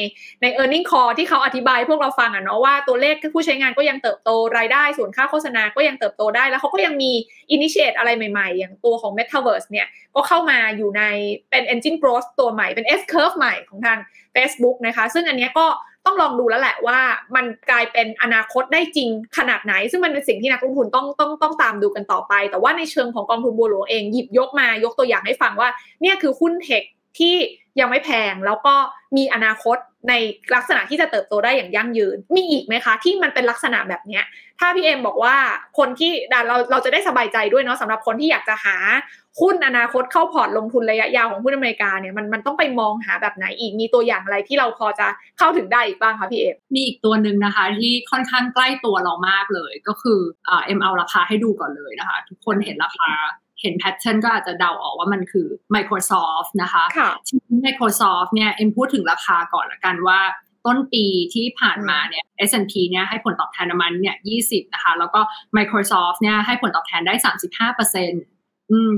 ใน e a r n i n g call ที่เขาอธิบายพวกเราฟังอะเนาะว่าตัวเลขผู้ใช้งานก็ยังเติบโตรายได้ ส่วนค่าโฆษณาก็ยังเติบโตได้ แล้วเขาก็ยังมี initiate อะไรใหม่ๆ อย่างตัวของ Metaverse เนี่ยก็เข้ามาอยู่ในเป็น engine growth ตัวใหม่เป็น S curve ใหม่ของทาง Facebook นะคะ ซึ่งอันนี้ก็ ต้องลองดูแล้วแหละว่ามันกลายเป็นอนาคตได้จริงขนาดไหน ซึ่งมันเป็นสิ่งที่นักลงทุนต้องต้องต้องตามดูกันต่อไป แต่ว่าในเชิงของกองทุนบัวหลวงเองหยิบยกมายกตัวอย่างให้ฟังว่าเนี่ยคือหุ้น tech ที่ยังไม่แพงแล้วก็มีอนาคตในลักษณะที่จะเติบโตได้อย่างยั่งยืน มีอีกไหมคะ ที่มันเป็นลักษณะแบบนี้ถ้าพี่เอ็มบอกว่าคนที่เราเราจะได้สบายใจด้วยเนาะสำหรับคนที่อยากจะหาหุ้นอนาคตเข้าพอร์ตลงทุนระยะยาวของหุ้นอเมริกาเนี่ยมันมันต้องไปมองหาแบบไหนอีกมีตัวอย่างอะไรที่เราพอจะเข้าถึงได้อีกบ้างคะพี่เอ็มมีอีกตัวหนึ่งนะคะ ที่ค่อนข้างใกล้ตัวเรามากเลย ก็คือเอ็มเอาราคาให้ดูก่อนเลยนะคะ ทุกคนเห็นราคา เห็นแพทเทิร์นก็อาจจะเดาออกว่ามันคือ Microsoft นะคะที่ Microsoft เนี่ยเอ็มพูดถึงราคาก่อนละกันว่าต้นปีที่ผ่านมาเนี่ย S&P เนี่ยให้ผลตอบแทนน้ำมันเนี่ย20 นะคะ แล้วก็ Microsoft เนี่ยให้ผลตอบแทนได้ 35เปอร์เซ็นต์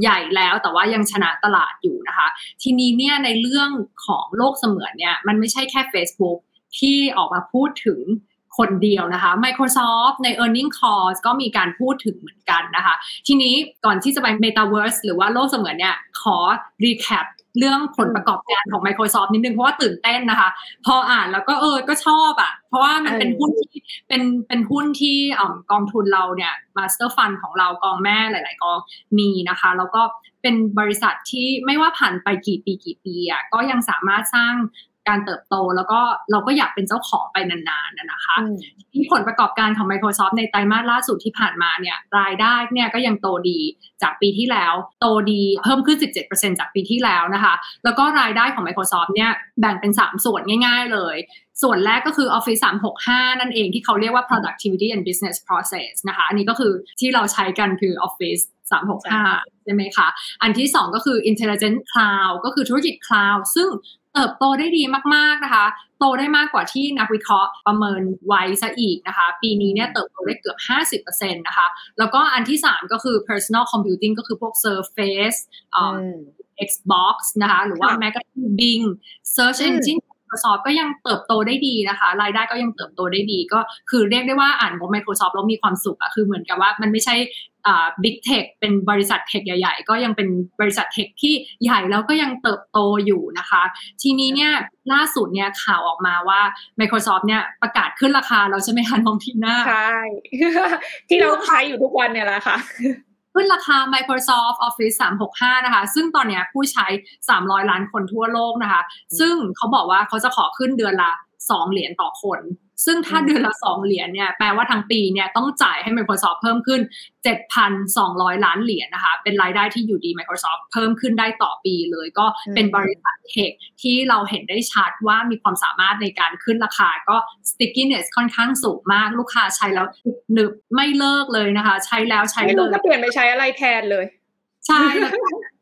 ใหญ่แล้วแต่ว่ายังชนะตลาดอยู่นะคะ ทีนี้เนี่ยในเรื่องของโลกเสมือนเนี่ยมันไม่ใช่แค่ Facebook ที่ออกมาพูดถึง คนเดียวนะคะ Microsoft ใน e a r n i n g call ก็มีการพูดถึงเหมือนกันนะคะ ทีนี้ก่อนที่จะไป Metaverse หรือว่าโลกเสมือนเนี่ย ขอ recap เรื่องผลประกอบการของ Microsoft นิดนึง เพราะว่าตื่นเต้นนะคะ พออ่านแล้วก็เออก็ชอบอะ่ะ เพราะว่ามันเป็นหุ้นที่เป็นเป็นหุ้นที่กองทุนเราเนี่ย master fund ของเรากองแม่หลาย ๆ กองมีนะคะ แล้วก็เป็นบริษัทที่ไม่ว่าผ่านไปกี่ปีกี่ปีอะก็ยังสามารถสร้าง การเติบโต แล้วก็เราก็อยากเป็นเจ้าของไปนานๆนะคะที่ผลประกอบการของ Microsoft ในไตรมาสล่าสุดที่ผ่านมาเนี่ยรายได้เนี่ยก็ยังโตดีจากปีที่แล้ว โตดีเพิ่มขึ้น 17%จากปีที่แล้วนะคะ แล้วก็รายได้ของ Microsoft เนี่ยแบ่งเป็น 3 ส่วนง่ายๆเลย ส่วนแรกก็คือ Office 365 นั่นเองที่เขาเรียกว่า productivity and business process นะคะ อันนี้ก็คือที่เราใช้กันคือ Office 365 ใช่ไหมคะ อันที่ 2 ก็คือ intelligent cloud ก็คือธุรกิจ cloud ซึ่ง เติบโตได้ดีมากๆนะคะ โตได้มากกว่าที่นักวิเคราะห์ประเมินไว้ซะอีกนะคะ ปีนี้เนี่ยเติบโตได้เกือบ 50%นะคะ แล้วก็อันที่ 3 ก็คือ personal computing ก็คือพวก Surface Xbox นะคะ หรือว่าแม้กระทั่ง Bing Search Engine Microsoft ก็ยังเติบโตได้ดีนะคะ รายได้ก็ยังเติบโตได้ดี ก็คือเรียกได้ว่าอ่านงบ Microsoft แล้วมีความสุขอะคือเหมือนกับว่ามันไม่ใช่อ่าบิ๊กเทคเป็นบริษัทเทคใหญ่ ๆ ก็ยังเป็นบริษัทเทคที่ใหญ่แล้วก็ยังเติบโตอยู่นะคะ ทีนี้เนี่ยล่าสุดเนี่ยข่าวออกมาว่า Microsoft เนี่ยประกาศขึ้นราคาแล้วใช่ไหมคะน้องทีน่าใช่ที่เราใช้อยู่ทุกวันเนี่ยแหละค่ะ ขึ้นราคา Microsoft Office 365 นะคะ ซึ่งตอนนี้ผู้ใช้ 300 ล้านคนทั่วโลกนะคะ ซึ่งเขาบอกว่าเขาจะขอขึ้นเดือนละ 2 เหรียญต่อคน ซึ่งถ้าเดือนละ2เหรียญเนี่ยแปลว่าทั้งปีเนี่ยต้องจ่ายให้ Microsoft เพิ่มขึ้น 7,200 ล้านเหรียญนะคะ เป็นรายได้ที่อยู่ดี Microsoft เพิ่มขึ้นได้ต่อปีเลย ก็เป็นบริษัทเทคที่เราเห็นได้ชัดว่ามีความสามารถในการขึ้นราคา ก็ stickiness ค่อนข้างสูงมากลูกค้าใช้แล้วหนึบไม่เลิกเลยนะคะ ใช้แล้วใช้ไม่เลรู้ยจะเปลี่ยนไปใช้อะไรแทนเลย ใช่แล้วก็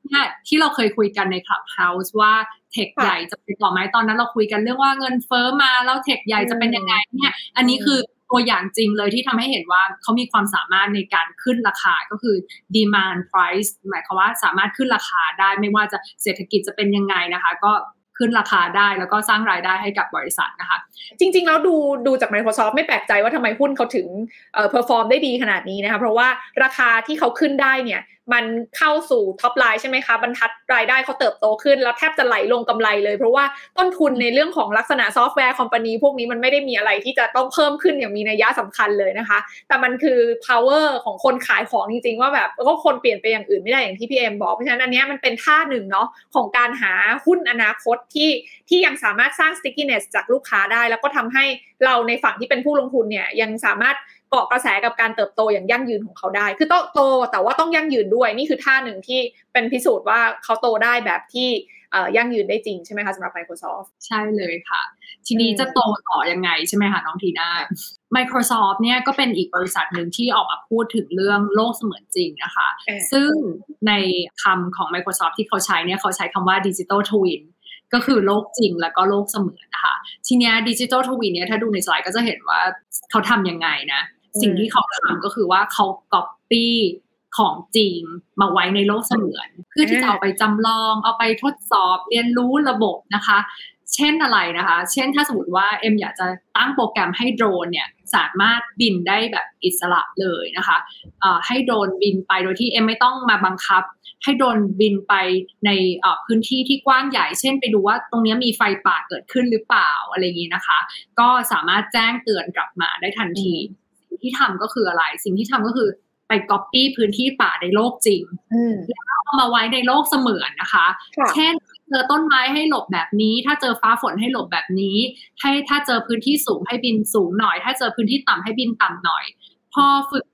เนี่ยที่เราเคยคุยกันใน Clubhouse ว่า tech ค่ะใหญ่จะเป็นต่อไหมตอนนั้นเราคุยกันเรื่องว่าเงินเฟ้อมาแล้ว tech ใหญ่จะเป็นยังไงเนี่ยอันนี้คือตัวอย่างจริงเลยที่ทำให้เห็นว่าเขามีความสามารถในการขึ้นราคาก็คือ command price หมายความว่าสามารถขึ้นราคาได้ไม่ว่าจะเศรษฐกิจจะเป็นยังไงนะคะ ก็ขึ้นราคาได้แล้วก็สร้างรายได้ให้กับบริษัทนะคะ จริง ๆ แล้วดูดูจาก Microsoft ไม่แปลกใจว่าทำไมหุ้นเขาถึงเอ่อ perform ได้ดีขนาดนี้นะคะเพราะว่าราคาที่เขาขึ้นได้เนี่ย มันเข้าสู่ top line ใช่ไหมคะบรรทัดรายได้เขาเติบโตขึ้น แล้วแทบจะไหลลงกำไรเลย เพราะว่าต้นทุนในเรื่องของลักษณะ software company พวกนี้มันไม่ได้มีอะไรที่จะต้องเพิ่มขึ้นอย่างมีนัยยะสำคัญเลยนะคะ แต่มันคือ power ของคนขายของจริงๆ ว่าแบบก็คนเปลี่ยนไปอย่างอื่นไม่ได้อย่างที่พี่เอ็มบอกเพราะฉะนั้นอันนี้มันเป็นท่าหนึ่งเนาะของการหาหุ้นอนาคตที่ที่ยังสามารถสร้าง stickiness จากลูกค้าได้ แล้วก็ทำให้เราในฝั่งที่เป็นผู้ลงทุนเนี่ยยังสามารถ เกาะกระแสกับการเติบโตอย่างยั่งยืนของเขาได้ คือต้องโตแต่ว่าต้องยั่งยืนด้วยนี่คือท่าหนึ่งที่เป็นพิสูจน์ว่าเขาโตได้แบบที่เอ่อยั่งยืนได้จริงใช่ไหมคะสำหรับ Microsoft ใช่เลยค่ะ ทีนี้อืมจะโตต่อยังไงใช่ไหมคะน้องทีน่า Microsoft เนี่ยก็เป็นอีกบริษัทหนึ่งที่ออกมาพูดถึงเรื่องโลกเสมือนจริงนะคะเออซึ่งในคำของ Microsoft ที่เขาใช้เนี่ยเขาใช้คำว่า Digital Twin ก็คือโลกจริงแล้วก็โลกเสมือนนะคะ ทีเนี้ย Digital Twin เนี่ยถ้าดูในสไลด์ก็จะเห็นว่าเขาทำยังไงนะ สิ่งที่เขาทำก็คือว่าเขา copy ของจริงมาไว้ในโลกเสมือน เพื่อที่จะเอาไปจำลอง เอาไปทดสอบเรียนรู้ระบบนะคะ เช่นอะไรนะคะ เช่นถ้าสมมติว่าเอ็มอยากจะตั้งโปรแกรมให้โดรนเนี่ยสามารถบินได้แบบอิสระเลยนะคะเอ่อให้โดรนบินไปโดยที่เอ็มไม่ต้องมาบังคับ ให้โดรนบินไปในเอ่อพื้นที่ที่กว้างใหญ่ เช่นไปดูว่าตรงเนี้ยมีไฟป่าเกิดขึ้นหรือเปล่าอะไรอย่างนี้นะคะ ก็สามารถแจ้งเตือนกลับมาได้ทันทีสิ่ง ที่ทำก็คืออะไร สิ่งที่ทำก็คือไปก๊อปปี้พื้นที่ป่าในโลกจริงอืมเอามาไว้ในโลกเสมือนนะคะค่ะเช่นเจอต้นไม้ให้หลบแบบนี้ ถ้าเจอฟ้าฝนให้หลบแบบนี้ ให้ถ้าเจอพื้นที่สูงให้บินสูงหน่อย ถ้าเจอพื้นที่ต่ำให้บินต่ำหน่อย พอฝึก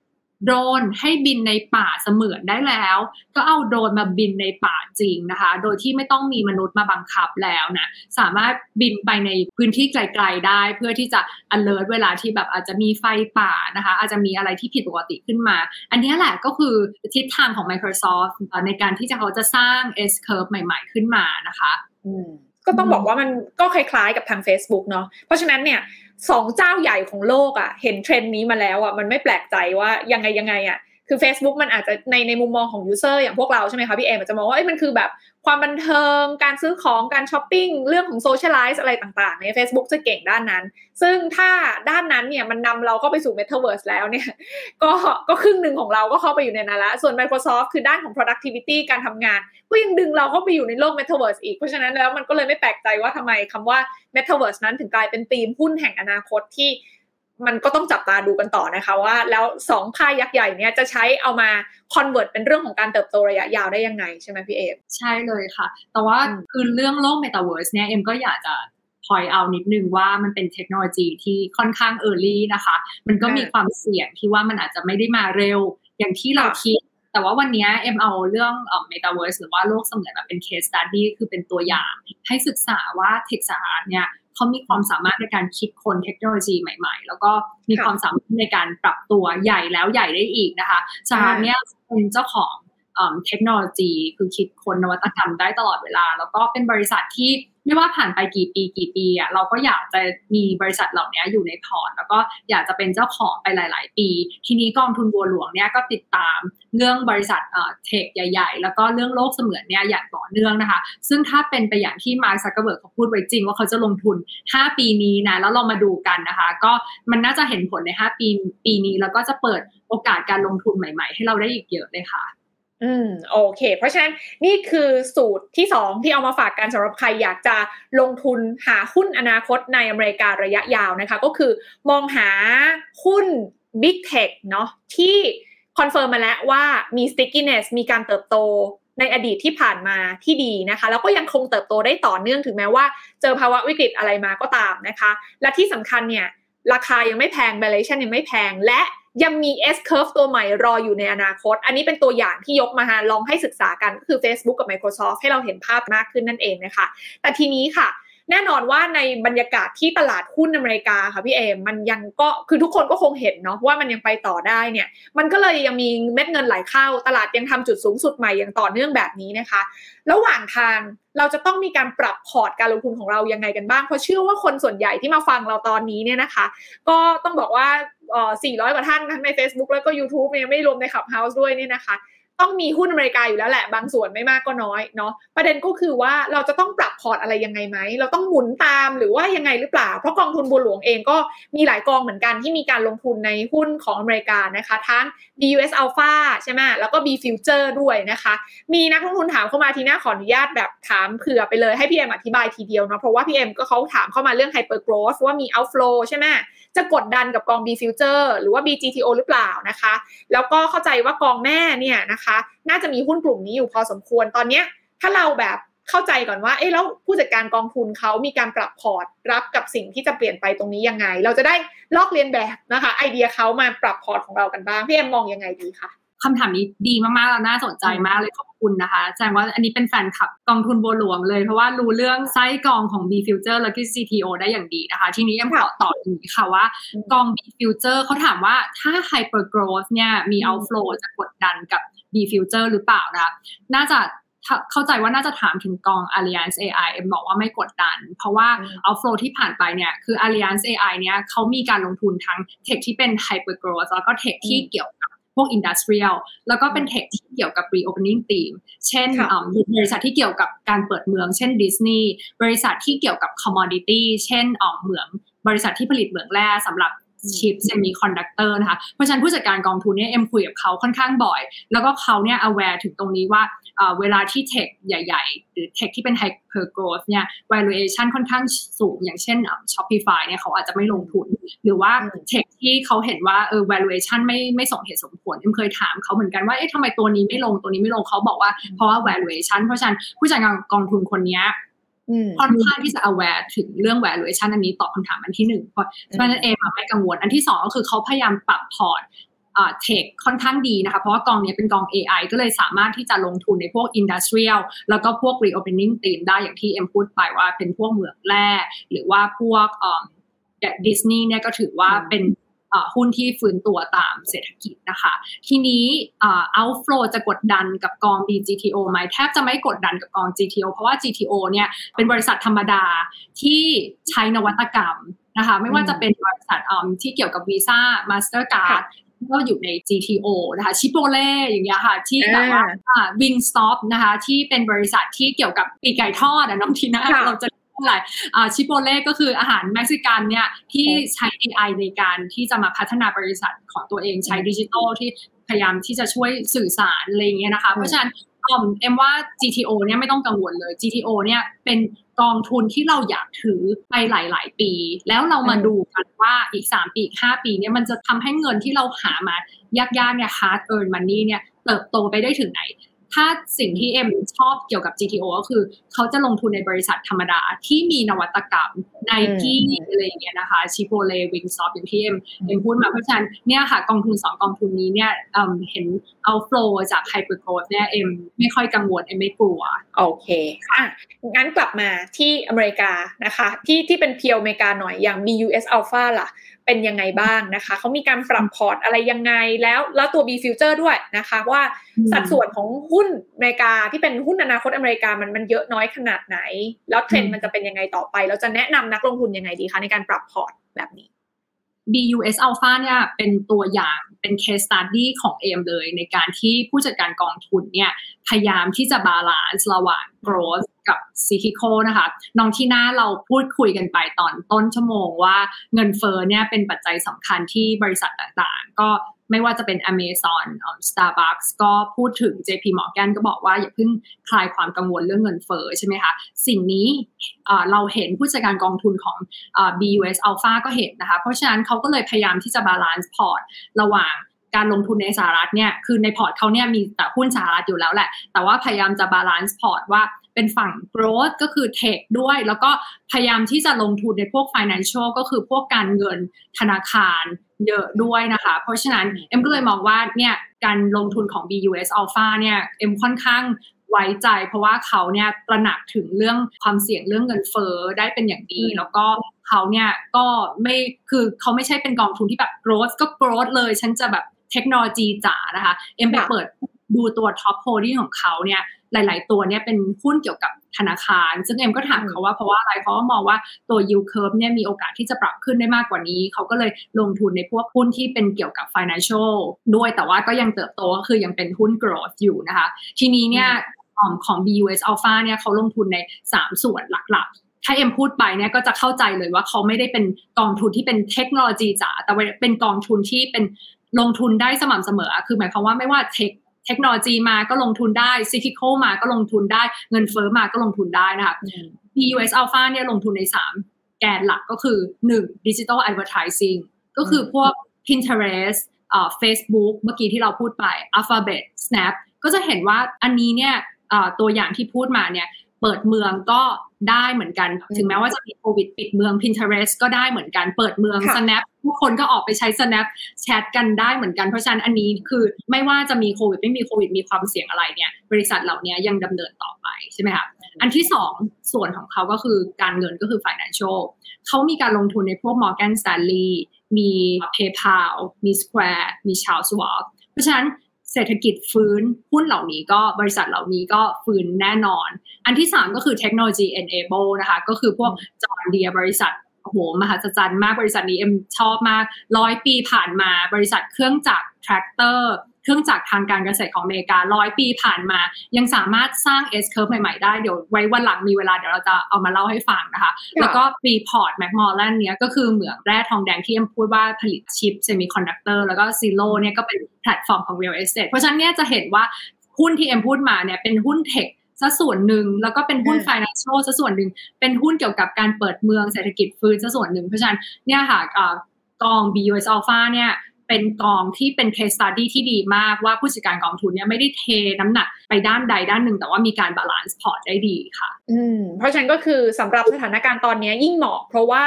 โดรนให้บินในป่าเสมือนได้แล้ว ก็เอาโดรนมาบินในป่าจริงนะคะ โดยที่ไม่ต้องมีมนุษย์มาบังคับแล้วนะสามารถบินไปในพื้นที่ไกลๆได้ เพื่อที่จะ alert เวลาที่แบบอาจจะมีไฟป่านะคะ อาจจะมีอะไรที่ผิดปกติขึ้นมา อันนี้แหละก็คือทิศทางของ Microsoft ในการที่จะเขาจะสร้าง S curve ใหม่ๆขึ้นมานะคะก็ต้องบอกว่ามันก็คล้ายๆกับทาง Facebook เนาะเพราะฉะนั้นเนี่ย สองเจ้าใหญ่ของโลกอะ่ะ เห็นเทรนด์นี้มาแล้วอะ่ะ มันไม่แปลกใจว่ายังไงยังไงอะ่ะ คือ Facebook มันอาจจะในในมุมมองของ user อย่างพวกเราใช่ไหมคะพี่เอ็มอาจจะมองว่ามันคือแบบความบันเทิง การซื้อของการช้อปปิ้งเรื่องของ socialize อะไรต่างๆ ใน Facebook จะเก่งด้านนั้น ซึ่งถ้าด้านนั้นเนี่ยมันนำเราเข้าไปสู่ Metaverse แล้วเนี่ยก็ก็ครึ่งหนึ่งของเราก็เข้าไปอยู่ในนั้นละส่วน Microsoft คือด้านของ productivity การทำงาน ก็ยังดึงเราเข้าไปอยู่ในโลก Metaverse อีก เพราะฉะนั้นแล้วมันก็เลยไม่แปลกใจว่าทำไมคำว่า Metaverse นั้นถึงกลายเป็นธีมหุ้นแห่งอนาคตที่ มันก็ต้องจับตาดูกันต่อนะคะว่า แล้วสองค่ายยักษ์ใหญ่เนี่ยจะใช้เอามา convert เป็นเรื่องของการเติบโตระยะยาวได้ยังไงใช่ไหมพี่เอฟใช่เลยค่ะ แต่ว่าอืมคือเรื่องโลก Metaverse เนี่ยเอ็มก็อยากจะ point out นิดนึงว่ามันเป็นเทคโนโลยีที่ค่อนข้าง early นะคะ มันก็มีความเสี่ยงที่ว่ามันอาจจะไม่ได้มาเร็วอย่างที่เราคิด แต่ว่าวันเนี้ยเอ็มเอาเรื่องเอ่อ Metaverse หรือว่าโลกเสมือนมาเป็น case study คือเป็นตัวอย่าง ให้ศึกษาว่าเทคสหรัฐเนี่ย เขามีความสามารถในการคิดคนเทคโนโลยีใหม่ ๆ แล้วก็มีค่ะความสามารถในการปรับตัวใหญ่แล้วใหญ่ได้อีกนะคะสหรัฐเนี่ยเป็นเจ้าของ เทคโนโลยี คือคิดคนนวัตกรรมได้ตลอดเวลา แล้วก็เป็นบริษัทที่ไม่ว่าผ่านไปกี่ปีกี่ปีอะเราก็อยากจะมีบริษัทเหล่านี้อยู่ในพอร์ต แล้วก็อยากจะเป็นเจ้าของไปหลาย ๆ ปี ทีนี้กองทุนบัวหลวงเนี่ยก็ติดตามเรื่องบริษัทtech ใหญ่ ๆ แล้วก็เรื่องโลกเสมือนเนี่ยอย่างต่อเนื่องนะคะ ซึ่งถ้าเป็นไปอย่างที่มาร์คซักเกอร์เบิร์กเขาพูดไว้จริงว่าเขาจะลงทุน 5 ปีนี้นะแล้วเรามาดูกันนะคะ ก็มันน่าจะเห็นผลใน 5 ปีปีนี้แล้วก็จะเปิดโอกาสการลงทุนใหม่ ๆ ให้เราได้อีกเยอะเลยค่ะ อืมโอเค เพราะฉะนั้นนี่คือสูตรที่สองที่เอามาฝากกันสำหรับใครอยากจะลงทุนหาหุ้นอนาคตในอเมริการะยะยาวนะคะ ก็คือมองหาหุ้น Big Tech เนาะที่ confirm มาแล้วว่ามี stickiness มีการเติบโตในอดีตที่ผ่านมาที่ดีนะคะ แล้วก็ยังคงเติบโตได้ต่อเนื่องถึงแม้ว่า เจอภาวะวิกฤตอะไรมาก็ตามนะคะ และที่สำคัญเนี่ยราคายังไม่แพง valuation ยังไม่แพงและ ยังมี S curve ตัวใหม่รออยู่ในอนาคต อันนี้เป็นตัวอย่างที่ยกมาฮะลองให้ศึกษากันก็คือ Facebook กับ Microsoft ให้เราเห็นภาพมากขึ้นนั่นเองนะคะ แต่ทีนี้ค่ะ แน่นอนว่าในบรรยากาศที่ตลาดหุ้นอเมริกาค่ะพี่เอ็มมันยังก็คือทุกคนก็คงเห็นเนาะว่ามันยังไปต่อได้เนี่ยมันก็เลยยังมีเม็ดเงินไหลเข้า ตลาดยังทำจุดสูงสุดใหม่อย่างต่อเนื่องแบบนี้นะคะ ระหว่างทางเราจะต้องมีการปรับพอร์ตการลงทุนของเรายังไงกันบ้างเพราะเชื่อว่าคนส่วนใหญ่ที่มาฟังเราตอนนี้เนี่ยนะคะ ก็ต้องบอกว่า 400 กว่าท่านทั้งใน Facebook แล้วก็ YouTube เนี่ยไม่รวมใน Clubhouse ด้วยเนี่ยนะคะ ต้องมีหุ้นอเมริกาอยู่แล้วแหละ บางส่วนไม่มากก็น้อยเนาะประเด็นก็คือว่าเราจะต้องปรับพอร์ตอะไรยังไงไหม เราต้องหมุนตามหรือว่ายังไงหรือเปล่า เพราะกองทุนบัวหลวงเองก็มีหลายกองเหมือนกันที่มีการลงทุนในหุ้นของอเมริกานะคะ ทั้ง B-USALPHA ใช่ไหมแล้วก็ B Future ด้วยนะคะ มีนักลงทุนถามเข้ามาทีหน้าขออนุญาตแบบถามเผื่อไปเลยให้พี่เอ็มอธิบายทีเดียวเนาะเพราะว่าพี่เอ็มก็เขาถามเข้ามาเรื่อง Hyper Growth ว่ามี outflow ใช่ไหม จะกดดันกับกอง B Future หรือว่า BGTO หรือเปล่านะคะ แล้วก็เข้าใจว่ากองแม่เนี่ยนะคะ น่าจะมีหุ้นกลุ่มนี้อยู่พอสมควรตอนนี้ถ้าเราแบบเข้าใจก่อนว่า เอ๊ะแล้วผู้จัดการกองทุนเขามีการปรับพอร์ตรับกับสิ่งที่จะเปลี่ยนไปตรงนี้ยังไง เราจะได้ลอกเรียนแบบนะคะ ไอเดียเขามาปรับพอร์ตของเรากันบ้างพี่แอมมองยังไงดีคะ คำถามนี้ดีมากๆแล้วน่าสนใจมากเลยขอบคุณนะคะแสดงว่าอันนี้เป็นแฟนคลับกองทุนบัวหลวงเลย เพราะว่ารู้เรื่องไส้กองของ B Future แล้วก็ CTO ได้อย่างดีนะคะ ทีนี้เอ็มขอต่ออีกค่ะว่ากอง B Future เขาถามว่าถ้า Hyper Growth เนี่ยมี outflow จะกดดันกับ B Future หรือเปล่านะน่าจะเข้าใจว่าน่าจะถามถึงกอง Alliance AI เอ็มบอกว่าไม่กดดัน เพราะว่า outflow ที่ผ่านไปเนี่ยคือ Allianz AI เนี่ยเขามีการลงทุนทั้ง tech ที่เป็น hyper growth แล้วก็ tech ที่เกี่ยวกับ พวก industrial แล้วก็เป็น tech ที่เกี่ยวกับ reopening theme เช่นบริษัทที่เกี่ยวกับการเปิดเมือง เช่นดิสนีย์บริษัทที่เกี่ยวกับ commodity เช่นเหมืองบริษัทที่ผลิตเหมืองแร่สำหรับชิป semiconductor นะคะ เพราะฉะนั้นผู้จัดการกองทุนเนี่ยเอ็มคุยกับเขาค่อนข้างบ่อย แล้วก็เขาเนี่ย aware ถึงตรงนี้ว่า เวลาที่เทคใหญ่ ๆ หรือเทคที่เป็น hyper growth เนี่ย valuation ค่อนข้างสูง อย่างเช่น Shopify เนี่ยเขาอาจจะไม่ลงทุน หรือว่าเทคที่เขาเห็นว่าเออ valuation ไม่ไม่สมเหตุสมผลเอ็มเคยถามเขาเหมือนกันว่าเอ๊ะทำไมตัวนี้ไม่ลงตัวนี้ไม่ลงเขาบอกว่าเพราะว่า valuation เพราะฉะนั้นผู้จัดการกองทุนคนนี้ค่อนข้างที่จะ aware ถึงเรื่อง valuation อันนี้ตอบคำถามอันที่หนึ่งเพราะฉะนั้นเอมไม่กังวล อันที่สองก็คือเขาพยายามปรับพอร์ต เทคค่อนข้างดีนะคะเพราะว่ากองนี้เป็นกอง AI ก็เลยสามารถที่จะลงทุนในพวก Industrial แล้วก็พวก Reopening Theme ได้อย่างที่เอ็มพูดไปว่าเป็นพวกเหมืองแร่หรือว่าพวกดิสนีย์เนี่ยก็ถือว่าเป็นหุ้นที่ฟื้นตัวตามเศรษฐกิจนะคะ ทีนี้ outflow จะกดดันกับกอง BGTO ไหมแทบจะไม่กดดันกับกอง GTO เพราะว่า GTO เนี่ยเป็นบริษัทธรรมดาที่ใช้นวัตกรรมนะคะไม่ว่าจะเป็นบริษัทที่เกี่ยวกับ Visa Mastercard ก็ อยู่ใน GTO นะคะ Chipotle อย่างเงี้ยค่ะ ที่แบบว่า Wingstop นะคะ ที่เป็นบริษัทที่เกี่ยวกับปีกไก่ทอดน้องทีน่าเราจะอะไร Chipotle ก็คืออาหารเม็กซิกันเนี่ยที่ใช้ AI ในการที่จะมาพัฒนาบริษัทของตัวเองใช้ดิจิทัลที่พยายามที่จะช่วยสื่อสารอะไรเงี้ยนะคะ เพราะฉะนั้นเอ็มว่า GTO เนี่ยไม่ต้องกังวลเลย GTO เนี่ยเป็น กองทุนที่เราอยากถือไปหลาย ๆ ปี แล้วเรามาดูกันว่าอีก 3 ปีอีก 5 ปีเนี่ยมันจะทำให้เงินที่เราหามายากๆเนี่ย hard earn money เนี่ยเติบโตไปได้ถึงไหน ถ้าสิ่งที่เอ็มชอบเกี่ยวกับ GTO ก็คือ เขาจะลงทุนในบริษัทธรรมดาที่มีนวัตกรรมในที่อะไรอย่างเงี้ยนะคะ Chipotle Wingstop อย่างที่เอ็มเอ็มพูดมาเพราะฉะนั้นเนี่ยค่ะกองทุนสองกองทุนนี้เนี่ยเห็นเอา flow จาก hyper growth เนี่ยเอ็มไม่ค่อยกังวลเอ็มไม่กลัว โอเคอะงั้นกลับมาที่อเมริกานะคะ ที่ที่เป็น pure อเมริกาหน่อยอย่าง BUS Alpha ล่ะ เป็นยังไงบ้างนะคะ เขามีการปรับพอร์ตอะไรยังไงแล้วแล้วตัว B Future ด้วยนะคะ ว่าสัดส่วนของหุ้นอเมริกาที่เป็นหุ้นอนาคตอเมริกามันมันเยอะน้อยขนาดไหน แล้วเทรนด์มันจะเป็นยังไงต่อไป เราจะแนะนำนักลงทุนยังไงดีคะในการปรับพอร์ตแบบนี้ BUS Alpha เนี่ยเป็นตัวอย่างเป็น case study ของเอ็มเลย ในการที่ผู้จัดการกองทุนเนี่ยพยายามที่จะ balance ระหว่าง growth กับ cyclical นะคะน้องที่หน้าเราพูดคุยกันไปตอนต้นชั่วโมงว่าเงินเฟ้อเนี่ยเป็นปัจจัยสำคัญที่บริษัทต่างๆ ก็ ไม่ว่าจะเป็น Amazon Starbucks ก็พูดถึง JP Morgan ก็บอกว่าอย่าเพิ่งคลายความกังวลเรื่องเงินเฟ้อใช่ไหมคะ สิ่งนี้เราเห็นผู้จัดการกองทุนของ BUS Alpha ก็เห็นนะคะ เพราะฉะนั้นเขาก็เลยพยายามที่จะ balance พอร์ตระหว่างการลงทุนในสหรัฐเนี่ย คือในพอร์ตเขาเนี่ยมีแต่หุ้นสหรัฐอยู่แล้วแหละ แต่ว่าพยายามจะ balance พอร์ตว่า เป็นฝั่ง growth ก็คือ tech ด้วย แล้วก็พยายามที่จะลงทุนในพวก financial ก็คือพวกการเงินธนาคารเยอะด้วยนะคะ เพราะฉะนั้นเอ็มก็เลยมองว่าเนี่ยการลงทุนของ BUS Alpha เนี่ยเอ็มค่อนข้างไว้ใจ เพราะว่าเขาเนี่ยตระหนักถึงเรื่องความเสี่ยงเรื่องเงินเฟ้อได้เป็นอย่างดี แล้วก็เขาเนี่ยก็ไม่คือเขาไม่ใช่เป็นกองทุนที่แบบ growth ก็ growth เลย ฉันจะแบบเทคโนโลยีจ๋านะคะ เอ็มไปเปิดดูตัว top holding ของเขาเนี่ย หลาย ๆ ตัวเนี่ยเป็นหุ้นเกี่ยวกับธนาคาร ซึ่งเอ็มก็ถามเขาว่าเพราะว่าอะไรเขาก็มองว่าตัว yield curve เนี่ยมีโอกาสที่จะปรับขึ้นได้มากกว่านี้ เขาก็เลยลงทุนในพวกหุ้นที่เป็นเกี่ยวกับ financial ด้วยแต่ว่าก็ยังเติบโตก็คือยังเป็นหุ้น growth อยู่นะคะ ทีนี้เนี่ยของ BUS Alpha เนี่ยเขาลงทุนใน 3 ส่วนหลัก ๆถ้าเอ็มพูดไปเนี่ยก็จะเข้าใจเลยว่าเขาไม่ได้เป็นกองทุนที่เป็นเทคโนโลยีจ๋าแต่เป็นกองทุนที่เป็นลงทุนได้สม่ำเสมอ คือหมายความว่าไม่ว่าเทค เทคโนโลยีมาก็ลงทุนได้ซิฟิโคมาก็ลงทุนได้ เงินเฟอ้อมาก็ลงทุนได้นะคะ BUS Alpha เนี่ยลงทุนใน 3 แกนหลักก็คือ 1. Digital Advertising ก็คือพวก Pinterest เอ่อ Facebook เมื่อกี้ที่เราพูดไป Alphabet Snap ก็จะเห็นว่าอันนี้เนี่ยตัวอย่างที่พูดมาเนี่ย เปิดเมืองก็ได้เหมือนกัน ถึงแม้ว่าจะมีโควิดปิดเมือง Pinterest ก็ได้เหมือนกัน เปิดเมือง Snap ทุกคนก็ออกไปใช้ Snap แชทกันได้เหมือนกัน เพราะฉะนั้นอันนี้คือไม่ว่าจะมีโควิดไม่มีโควิดมีความเสี่ยงอะไรเนี่ย บริษัทเหล่านี้ยังดำเนินต่อไปใช่ไหมคะอันที่สองส่วนของเขาก็คือการเงินก็คือ financial เขามีการลงทุนในพวก Morgan Stanley มี PayPal มี Square มี Charles Schwab เพราะฉะนั้น เศรษฐกิจฟื้นหุ้นเหล่านี้ก็บริษัทเหล่านี้ก็ฟื้นแน่นอน อันที่ 3 ก็คือเทคโนโลยี enable นะคะ ก็คือพวกจอร์เดียบริษัทโอ้โหมหัศจรรย์มากบริษัทนี้เอ็มชอบมากร้อยปีผ่านมาบริษัทเครื่องจักรแทรกเตอร์ เครื่องจักรทางการเกษตรของอเมริการ้อยปีผ่านมา ยังสามารถสร้าง S curve ใหม่ ๆ ได้ เดี๋ยวไว้วันหลังมีเวลาเดี๋ยวเราจะเอามาเล่าให้ฟังนะคะ แล้วก็ Freeport-McMoRan เนี้ยก็คือเหมืองแร่ทองแดงที่เอ็มพูดว่าผลิตชิป semiconductor แล้วก็ Zillow เนี่ยก็เป็นแพลตฟอร์มของ real estate เพราะฉะนั้นเนี่ยจะเห็นว่าหุ้นที่เอ็มพูดมาเนี่ยเป็นหุ้น tech ซะส่วนหนึ่งแล้วก็เป็นหุ้น financial ซะส่วนหนึ่งเป็นหุ้นเกี่ยวกับการเปิดเมืองเศรษฐกิจฟื้นซะส่วนหนึ่งเพราะฉะนั้นเนี่ยค่ะกอง BUS Alpha เนี่ย เป็นกองที่เป็น case study ที่ดีมากว่าผู้จัดการกองทุนเนี่ยไม่ได้เทน้ำหนักไปด้านใดด้านหนึ่ง แต่ว่ามีการ balance พอร์ตได้ดีค่ะ อืม เพราะฉะนั้นก็คือสำหรับสถานการณ์ตอนนี้ยิ่งเหมาะ เพราะว่า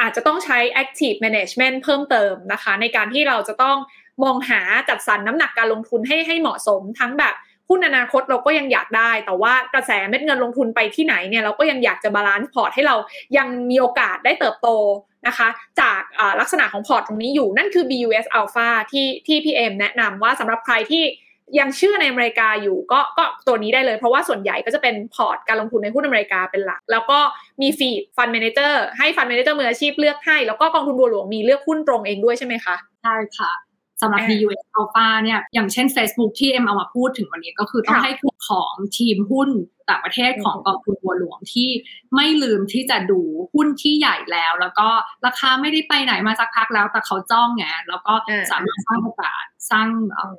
อาจจะต้องใช้ active management เพิ่มเติมนะคะ ในการที่เราจะต้องมองหาจัดสรรน้ำหนักการลงทุนให้ให้เหมาะสมทั้งแบบ หุ้นอนาคตเราก็ยังอยากได้ แต่ว่ากระแสเม็ดเงินลงทุนไปที่ไหนเนี่ยเราก็ยังอยากจะ balance พอร์ตให้เรายังมีโอกาสได้เติบโตนะคะ จากลักษณะของพอร์ตตรงนี้อยู่นั่นคือ BUS Alpha ที่ที่พี่เอ็มแนะนำว่าสำหรับใครที่ยังเชื่อในอเมริกาอยู่ก็ก็ตัวนี้ได้เลย เพราะว่าส่วนใหญ่ก็จะเป็นพอร์ตการลงทุนในหุ้นอเมริกาเป็นหลัก แล้วก็มี feed fund manager ให้ fund manager มืออาชีพเลือกให้ แล้วก็กองทุนบัวหลวงมีเลือกหุ้นตรงเองด้วยใช่ไหมคะใช่ค่ะ สำหรับ BUS Alpha เนี่ยอย่างเช่น Facebook ที่เอ็มเอามาพูดถึงวันนี้ก็คือต้องให้ของทีมหุ้นต่างประเทศของกองทุนบัวหลวงที่ไม่ลืมที่จะดูหุ้นที่ใหญ่แล้ว แล้วก็ราคาไม่ได้ไปไหนมาสักพักแล้ว แต่เขาจ้องไงแล้วก็สามารถสร้างโอกาสสร้าง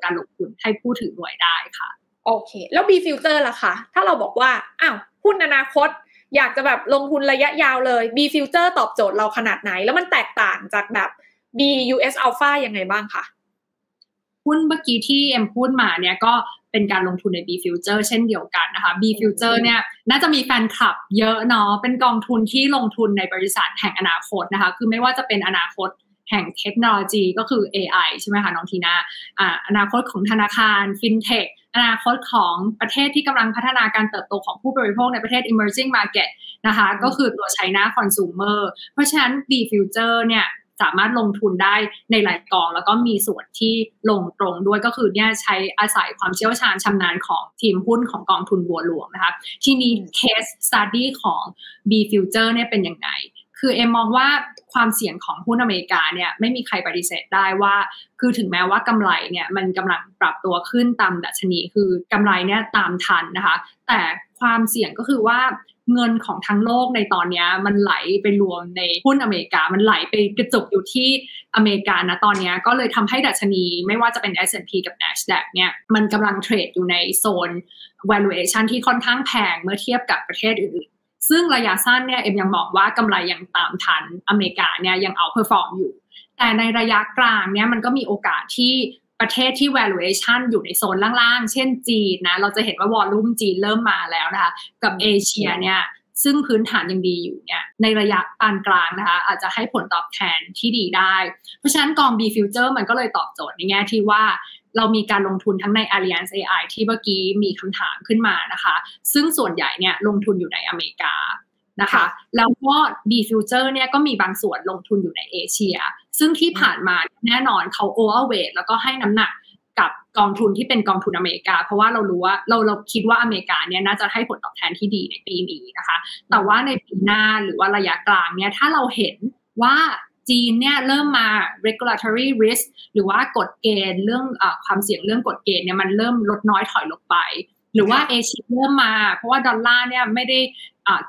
การลงทุนให้ผู้ถือหน่วยได้ค่ะ โอเค แล้ว B filter ล่ะคะ ถ้าเราบอกว่าอ้าวหุ้นอนาคตอยากจะแบบลงทุนระยะยาวเลย B filter ตอบโจทย์เราขนาดไหน แล้วมันแตกต่างจากแบบ B US Alpha ยังไงบ้างคะ หุ้นเมื่อกี้ที่เอ็มพูดมาเนี่ยก็เป็นการลงทุนใน B Future เช่นเดียวกันนะคะ B Future เนี่ยน่าจะมีแฟนคลับเยอะเนาะเป็นกองทุนที่ลงทุนในบริษัทแห่งอนาคตนะคะ คือไม่ว่าจะเป็นอนาคตแห่งเทคโนโลยีก็คือ AI ใช่ไหมคะน้องทีนาอ่าอนาคตของธนาคารฟินเทคอนาคตของประเทศที่กำลังพัฒนาการเติบโตของผู้บริโภคในประเทศ emerging market นะคะ ก็คือตัว China consumer เพราะฉะนั้น B Future เนี่ย สามารถลงทุนได้ในหลายกอง แล้วก็มีส่วนที่ลงตรงด้วยก็คือเนี่ยใช้อาศัยความเชี่ยวชาญชำนาญของทีมหุ้นของกองทุนบัวหลวงนะคะทีนี้ case study ของ B Future เนี่ยเป็นยังไงคือเอ็มมองว่าความเสี่ยงของหุ้นอเมริกาเนี่ยไม่มีใครปฏิเสธได้ว่า คือถึงแม้ว่ากำไรเนี่ยมันกำลังปรับตัวขึ้นตามดัชนี คือกำไรเนี่ยตามทันนะคะ แต่ความเสี่ยงก็คือว่า เงินของทั้งโลกในตอนนี้มันไหลไปรวมในหุ้นอเมริกา มันไหลไปกระจุกอยู่ที่อเมริกานะตอนนี้ก็เลยทำให้ดัชนีไม่ว่าจะเป็น S&P กับ NASDAQ เนี่ยมันกำลังเทรดอยู่ในโซน valuation ที่ค่อนข้างแพงเมื่อเทียบกับประเทศอื่นๆ ซึ่งระยะสั้นเนี่ยเอ็มยังมองว่ากำไรยังตามทันอเมริกาเนี่ยยัง outperform อยู่แต่ในระยะกลางเนี่ยมันก็มีโอกาสที่ ประเทศที่ valuation อยู่ในโซนล่างๆ เช่นจีนนะ เราจะเห็นว่า volume จีนเริ่มมาแล้วนะคะ กับเอเชียเนี่ยซึ่งพื้นฐานยังดีอยู่เนี่ยในระยะปานกลางนะคะอาจจะให้ผลตอบแทนที่ดีได้ เพราะฉะนั้นกอง B Future มันก็เลยตอบโจทย์ในแง่ที่ว่าเรามีการลงทุนทั้งใน Alliance AI ที่เมื่อกี้มีคำถามขึ้นมานะคะ ซึ่งส่วนใหญ่เนี่ยลงทุนอยู่ในอเมริกา นะคะ แล้วก็ B Future เนี่ยก็มีบางส่วนลงทุนอยู่ในเอเชีย ซึ่งที่ผ่านมาแน่นอนเขา overweight แล้วก็ให้น้ำหนักกับกองทุนที่เป็นกองทุนอเมริกา เพราะว่าเรารู้ว่าเราเราคิดว่าอเมริกาเนี่ยน่าจะให้ผลตอบแทนที่ดีในปีนี้นะคะ แต่ว่าในปีหน้าหรือว่าระยะกลางเนี่ยถ้าเราเห็นว่าจีนเนี่ยเริ่มมา regulatory risk หรือว่ากฎเกณฑ์เรื่องอความเสี่ยงเรื่องกฎเกณฑ์เนี่ยมันเริ่มลดน้อยถอยลงไป หรือว่าเอเชียเริ่มมา เพราะว่าดอลลาร์เนี่ยไม่ได้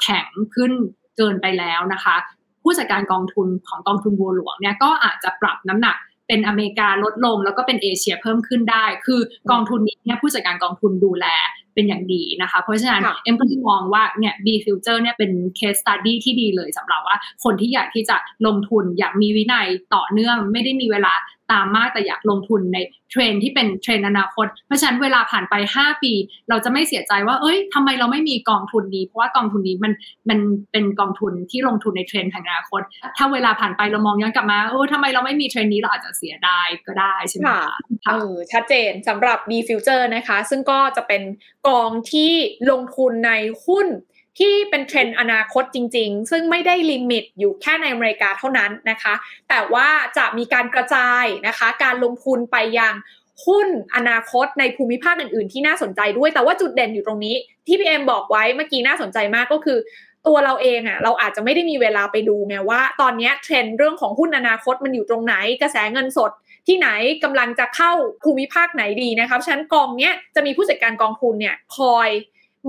แข็งขึ้นเกินไปแล้วนะคะ ผู้จัดการกองทุนของกองทุนบัวหลวงเนี่ยก็อาจจะปรับน้ำหนักเป็นอเมริกาลดลงแล้วก็เป็นเอเชียเพิ่มขึ้นได้ คือกองทุนนี้เนี่ยผู้จัดการกองทุนดูแลเป็นอย่างดีนะคะ เพราะฉะนั้นเอ็มก็มองว่าเนี่ย B Future เนี่ยเป็น case study ที่ดีเลยสำหรับว่าคนที่อยากที่จะลงทุนอยากมีวินัยต่อเนื่อง ไม่ได้มีเวลา ตามมากแต่อยากลงทุนในเทรนด์ที่เป็นเทรนด์อนาคต เพราะฉะนั้นเวลาผ่านไป 5 ปี เราจะไม่เสียใจว่า เอ้ยทำไมเราไม่มีกองทุนนี้ เพราะว่ากองทุนนี้มันมันเป็นกองทุนที่ลงทุนในเทรนด์ทางอนาคต ถ้าเวลาผ่านไปเรามองย้อนกลับมาเออทำไมเราไม่มีเทรนด์นี้เราอาจจะเสียดายก็ได้ใช่ไหมคะเออชัดเจนสำหรับ B Future นะคะ ซึ่งก็จะเป็นกองที่ลงทุนในหุ้น ที่เป็นเทรนด์อนาคตจริง ๆ ซึ่งไม่ได้ limit อยู่แค่ในอเมริกาเท่านั้นนะคะ แต่ว่าจะมีการกระจายนะคะ การลงทุนไปยังหุ้นอนาคตในภูมิภาคอื่น ๆ ที่น่าสนใจด้วย แต่ว่าจุดเด่นอยู่ตรงนี้ที่พี่เอ็มบอกไว้เมื่อกี้น่าสนใจมากก็คือ ตัวเราเองอะ่ะเราอาจจะไม่ได้มีเวลาไปดูไงว่า ตอนนี้เทรนด์เรื่องของหุ้นอนาคตมันอยู่ตรงไหนกระแสเงินสดที่ไหนกำลังจะเข้าภูมิภาคไหนดีนะครับฉะนั้นกองเนี้ยจะมีผู้จัดการกองทุนเนี่ยคอย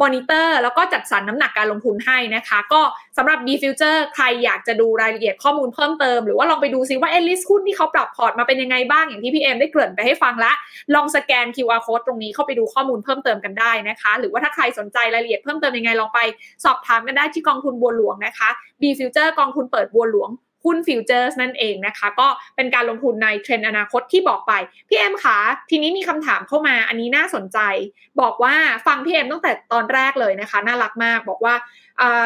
มอนิเตอร์แล้วก็จัดสรรน้ำหนักการลงทุนให้นะคะ ก็สำหรับ B Future ใครอยากจะดูรายละเอียดข้อมูลเพิ่มเติม หรือว่าลองไปดูซิว่าเอ๊ะ list หุ้นที่เขาปรับพอร์ตมาเป็นยังไงบ้างอย่างที่พี่เอ็มได้เกริ่นไปให้ฟังละลองสแกน QR code ตรงนี้เข้าไปดูข้อมูลเพิ่มเติมกันได้นะคะ หรือว่าถ้าใครสนใจรายละเอียดเพิ่มเติมยังไงลองไปสอบถามกันได้ที่กองทุนบัวหลวงนะคะ B Future กองทุนเปิดบัวหลวง หุ้นฟิวเจอร์สนั่นเองนะคะ ก็เป็นการลงทุนในเทรนด์อนาคตที่บอกไป พี่เอ็มคะทีนี้มีคำถามเข้ามาอันนี้น่าสนใจ บอกว่าฟังพี่เอ็มตั้งแต่ตอนแรกเลยนะคะ น่ารักมากบอกว่า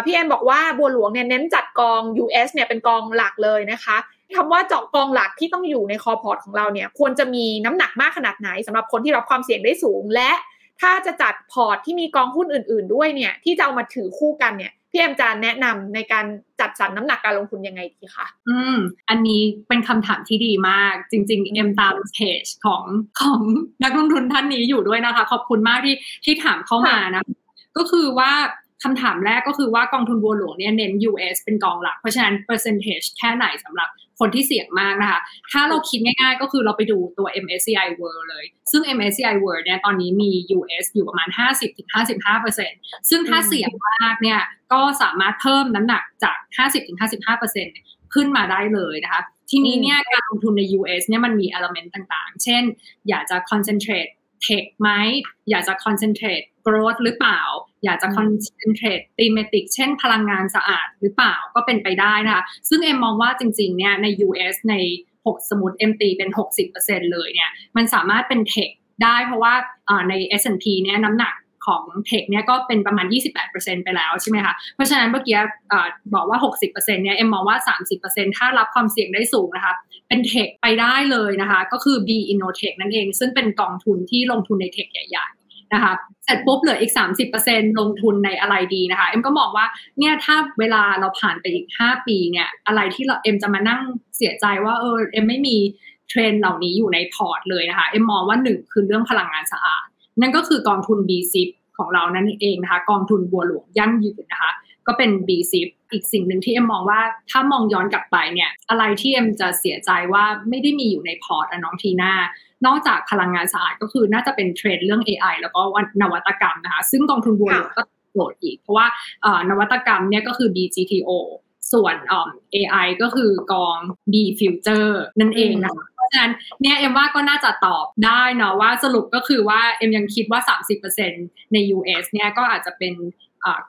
พี่เอ็มบอกว่าบัวหลวงเนี่ยเน้นจัดกอง US เนี่ยเป็นกองหลักเลยนะคะคำว่าเจาะกองหลักที่ต้องอยู่ใน core พอร์ตของเราเนี่ยควรจะมีน้ำหนักมากขนาดไหนสำหรับคนที่รับความเสี่ยงได้สูงและถ้าจะจัดพอร์ตที่มีกองหุ้นอื่น ๆ ด้วยเนี่ยที่จะเอามาถือคู่กันเนี่ย พี่เอ็มจะแนะนำในการจัดสรรน้ำหนักการลงทุนยังไงดีคะ อืม อันนี้เป็นคำถามที่ดีมาก จริง ๆ เอ็มตามเพจของของนักลงทุนท่านนี้อยู่ด้วยนะคะ ขอบคุณมากที่ที่ถามเข้ามานะ ก็คือว่า คำถามแรกก็คือว่ากองทุนบัวหลวงเนี่ยเน้น US เป็นกองหลัก เพราะฉะนั้นเปอร์เซนเทจแค่ไหนสำหรับคนที่เสี่ยงมากนะคะ ถ้าเราคิดง่ายๆ ก็คือเราไปดูตัว MSCI World เลย ซึ่ง MSCI World เนี่ยตอนนี้มี US อยู่ประมาณ 50-55%ซึ่งถ้าเสี่ยงมากเนี่ยก็สามารถเพิ่มน้ำหนักจาก 50-55%ขึ้นมาได้เลยนะคะทีนี้เนี่ยการลงทุนใน US เนี่ยมันมี element ต่างๆ เช่น อยากจะ concentrate เทคไหม อยากจะ concentrate growth หรือเปล่า อยากจะ concentrate thematic เช่นพลังงานสะอาดหรือเปล่าก็เป็นไปได้นะคะซึ่งเอ็มมองว่าจริงๆเนี่ยใน US ใน 6 สมุด MT เป็น 60%เลยเนี่ยมันสามารถเป็นเทคได้เพราะว่าใน S&P เนี่ยน้ำหนักของเทคเนี่ยก็เป็นประมาณ 28%ไปแล้วใช่ไหมคะ เพราะฉะนั้นเมื่อกี้บอกว่า 60%เนี่ยเอ็มมองว่า 30%ถ้ารับความเสี่ยงได้สูงนะคะ เป็นเทคไปได้เลยนะคะ ก็คือ B Innotech นั่นเอง ซึ่งเป็นกองทุนที่ลงทุนในเทคใหญ่ นะคะเสร็จปุ๊บเหลืออีก 30%ลงทุนในอะไรดีนะคะ เอ็มก็มองว่าเนี่ยถ้าเวลาเราผ่านไปอีก 5 ปีเนี่ยอะไรที่เราเอ็มจะมานั่งเสียใจว่าเออเอ็มไม่มีเทรนด์เหล่านี้อยู่ในพอร์ตเลยนะคะ เอ็มมองว่าหนึ่งคือเรื่องพลังงานสะอาด นั่นก็คือกองทุน b ี10ของเรานั่นเองนะคะกองทุนบัวหลวงยั่งยืนนะคะ ก็เป็น b ี10อีกสิ่งหนึ่งที่เอ็มมองว่าถ้ามองย้อนกลับไปเนี่ยอะไรที่เอ็มจะเสียใจว่าไม่ได้มีอยู่ในพอร์ตอะน้องทีน่า นอกจากพลังงานสะอาดก็คือน่าจะเป็นเทรนด์เรื่อง AI แล้วก็นวัตกรรมนะคะ ซึ่งกองทุนบัวหลวงก็โดดอีก เพราะว่านวัตกรรมเนี่ยก็คือ BGTO ส่วน AI ก็คือกอง B Future นั่นเองนะคะเพราะฉะนั้นเนี่ยเอ็มว่าก็น่าจะตอบได้เนาะว่าสรุปก็คือว่าเอ็มยังคิดว่า 30%ใน US เนี่ยก็อาจจะเป็น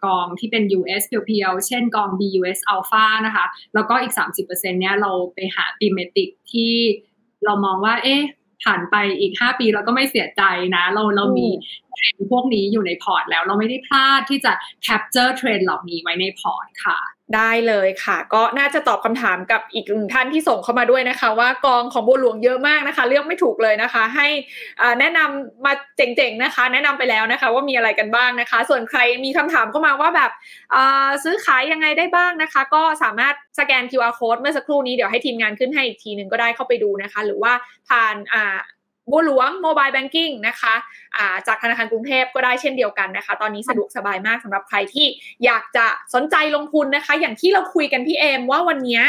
กองที่เป็น US เพียวๆ เช่นกอง BUS Alpha นะคะ แล้วก็อีก 30%เนี่ยเราไปหา thematic ที่เรามองว่า เอ๊ะ ผ่านไปอีก 5 ปีเราก็ไม่เสียใจนะ เราเรามีเทรนด์พวกนี้อยู่ในพอร์ตแล้ว เราไม่ได้พลาดที่จะ capture เทรนด์เหล่านี้ไว้ในพอร์ตค่ะ ได้เลยค่ะ ก็น่าจะตอบคำถามกับอีกหนึ่งท่านที่ส่งเข้ามาด้วยนะคะ ว่ากองของบัวหลวงเยอะมากนะคะเลือกไม่ถูกเลยนะคะ ให้แนะนำมาเจ๋งๆนะคะ แนะนำไปแล้วนะคะ ว่ามีอะไรกันบ้างนะคะ ส่วนใครมีคำถามเข้ามาว่าแบบซื้อขายยังไงได้บ้างนะคะ ก็สามารถสแกน QR code เมื่อสักครู่นี้เดี๋ยวให้ทีมงานขึ้นให้อีกทีหนึ่งก็ได้เข้าไปดูนะคะ หรือว่าผ่าน บัวหลวงโมบายแบงกิ้งนะคะะจากธนาคารกรุงเทพก็ได้เช่นเดียวกันนะคะ ตอนนี้สะดวกสบายมากสำหรับใครที่อยากจะสนใจลงทุนนะคะ อย่างที่เราคุยกันพี่เอมว่าวันนี้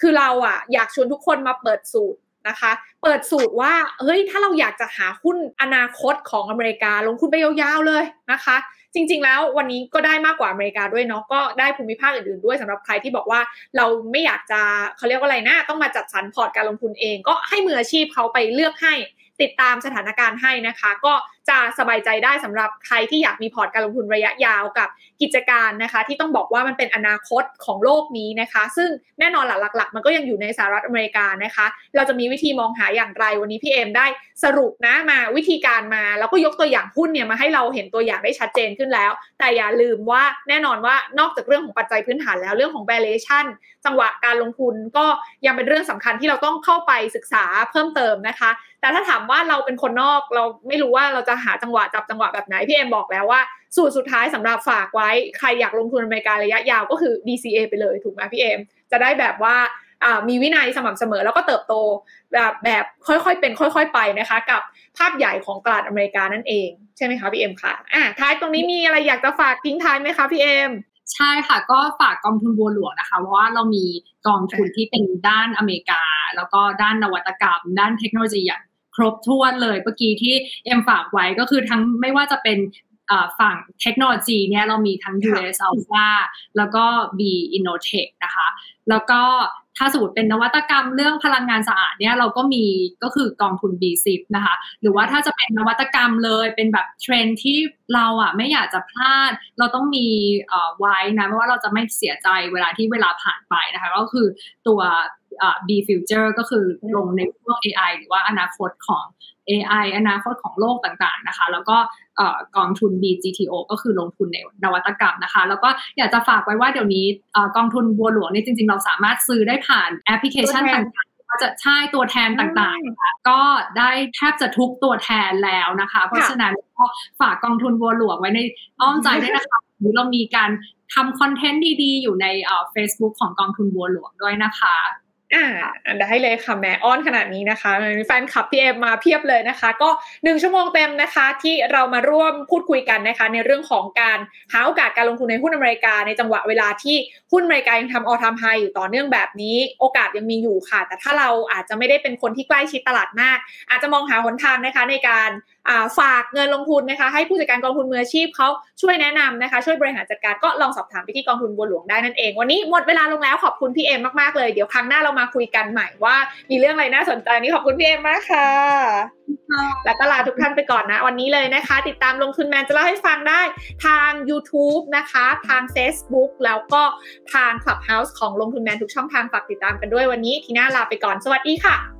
คือเราอะอยากชวนทุกคนมาเปิดสูตรนะคะ เปิดสูตรว่าเฮ้ยถ้าเราอยากจะหาหุ้นอนาคตของอเมริกา ลงทุนไปยาวๆเลยนะคะจริง ๆ แล้ววันนี้ก็ได้มากกว่าอเมริกาด้วยเนาะก็ได้ภูมิภาคอื่นๆด้วยสำหรับใครที่บอกว่าเราไม่อยากจะเขาเรียกว่าอะไรนะ ต้องมาจัดสรรพอร์ตการลงทุนเอง ก็ให้มืออาชีพเขาไปเลือกให้ ติดตามสถานการณ์ให้นะคะ ก็จะสบายใจได้สำหรับใครที่อยากมีพอร์ตการลงทุนระยะยาวกับกิจการนะคะ ที่ต้องบอกว่ามันเป็นอนาคตของโลกนี้นะคะ ซึ่งแน่นอนหลักๆ มันก็ยังอยู่ในสหรัฐอเมริกานะคะ เราจะมีวิธีมองหาอย่างไรวันนี้พี่เอ็มได้สรุปนะมาวิธีการมา แล้วก็ยกตัวอย่างหุ้นเนี่ยมาให้เราเห็นตัวอย่างได้ชัดเจนขึ้นแล้ว แต่อย่าลืมว่าแน่นอนว่านอกจากเรื่องของปัจจัยพื้นฐานแล้วเรื่องของ valuation จังหวะการลงทุนก็ยังเป็นเรื่องสำคัญที่เราต้องเข้าไปศึกษาเพิ่มเติมนะคะ แต่ถ้าถามว่าเราเป็นคนนอกเราไม่รู้ว่าเราจะหาจังหวะจับจังหวะแบบไหนพี่เอ็มบอกแล้วว่า สูตรสุดท้ายสำหรับฝากไว้ใครอยากลงทุนอเมริการะยะยาวก็คือ DCA ไปเลยถูกไหมพี่เอ็มจะได้แบบว่ามีวินัยสม่ำเสมอแล้วก็เติบโตแบบแบบค่อยๆเป็นค่อย ๆ ไปนะคะ กับภาพใหญ่ของตลาดอเมริกานั่นเองใช่ไหมคะพี่เอ็มค่ะอะท้ายตรงนี้มีอะไรอยากจะฝากทิ้งท้ายไหมคะพี่เอ็มใช่ค่ะก็ฝากกองทุนบัวหลวงนะคะ เพราะว่าเรามีกองทุนที่เป็นด้านอเมริกา แล้วก็ด้านนวัตกรรม ด้านเทคโนโลยีอย่าง ครบถ้วนเลยเมื่อกี้ที่เอ็มฝากไว้ก็คือทั้งไม่ว่าจะเป็นฝั่งเทคโนโลยีเนี่ยเรามีทั้ง US Alpha แล้วก็ B Innotech นะคะ แล้วก็ถ้าสมมติเป็นนวัตกรรมเรื่องพลังงานสะอาดเนี่ยเราก็มีก็คือกองทุน B10 นะคะ หรือว่าถ้าจะเป็นนวัตกรรมเลยเป็นแบบเทรนที่เราอะไม่อยากจะพลาด เราต้องมีไว้นะเพราะว่าเราจะไม่เสียใจเวลาที่เวลาผ่านไปนะคะ ก็คือตัว B Future ก็คือลงในพวก AI หรือว่าอนาคตของ AI อนาคตของโลกต่างๆนะคะ แล้วก็กองทุน BGTO ก็คือลงทุนในนวัตกรรมนะคะ แล้วก็อยากจะฝากไว้ว่าเดี๋ยวนี้กองทุนบัวหลวงนี่จริงๆ เราสามารถซื้อได้ผ่านแอปพลิเคชันต่างๆจะใช่ตัวแทนต่างๆนะคะก็ได้แทบจะทุกตัวแทนแล้วนะคะ เพราะฉะนั้นก็ฝากกองทุนบัวหลวงไว้ในอ้อมใจด้วยนะคะเรามีการทำคอนเทนต์ดีๆ อยู่ในเฟซบุ๊กของกองทุนบัวหลวงด้วยนะคะ อ่าได้เลยค่ะแม่อ้อนขนาดนี้นะคะมีแฟนคลับพี่เอมมาเพียบเลยนะคะ ก็หนึ่งชั่วโมงเต็มนะคะ ที่เรามาร่วมพูดคุยกันนะคะ ในเรื่องของการหาโอกาสการลงทุนในหุ้นอเมริกา ในจังหวะเวลาที่หุ้นอเมริกายังทำออทามไฮอยู่ต่อเนื่องแบบนี้ โอกาสยังมีอยู่ค่ะ แต่ถ้าเราอาจจะไม่ได้เป็นคนที่ใกล้ชิดตลาดมาก อาจจะมองหาหนทางนะคะในการฝากเงินลงทุนนะคะ ให้ผู้จัดการกองทุนมืออาชีพเขาช่วยแนะนำนะคะ ช่วยบริหารจัดการก็ลองสอบถามไปที่กองทุนบัวหลวงได้นั่นเอง วันนี้หมดเวลาลงแล้วขอบคุณพี่เอ็มมากๆเลยเดี๋ยวครั้งหน้าเรามาคุยกันใหม่ว่า มีเรื่องอะไรน่าสนใจนี้ขอบคุณพี่เอ็มมากค่ะ แล้วก็ลาทุกท่านไปก่อนนะ วันนี้เลยนะคะ ติดตามลงทุนแมนจะเล่าให้ฟังได้ทาง YouTube นะคะ ทาง Facebook แล้วก็ทาง Clubhouse ของลงทุนแมนทุกช่องทางฝากติดตามกันด้วยวันนี้ทีน่าลาไปก่อนสวัสดีค่ะ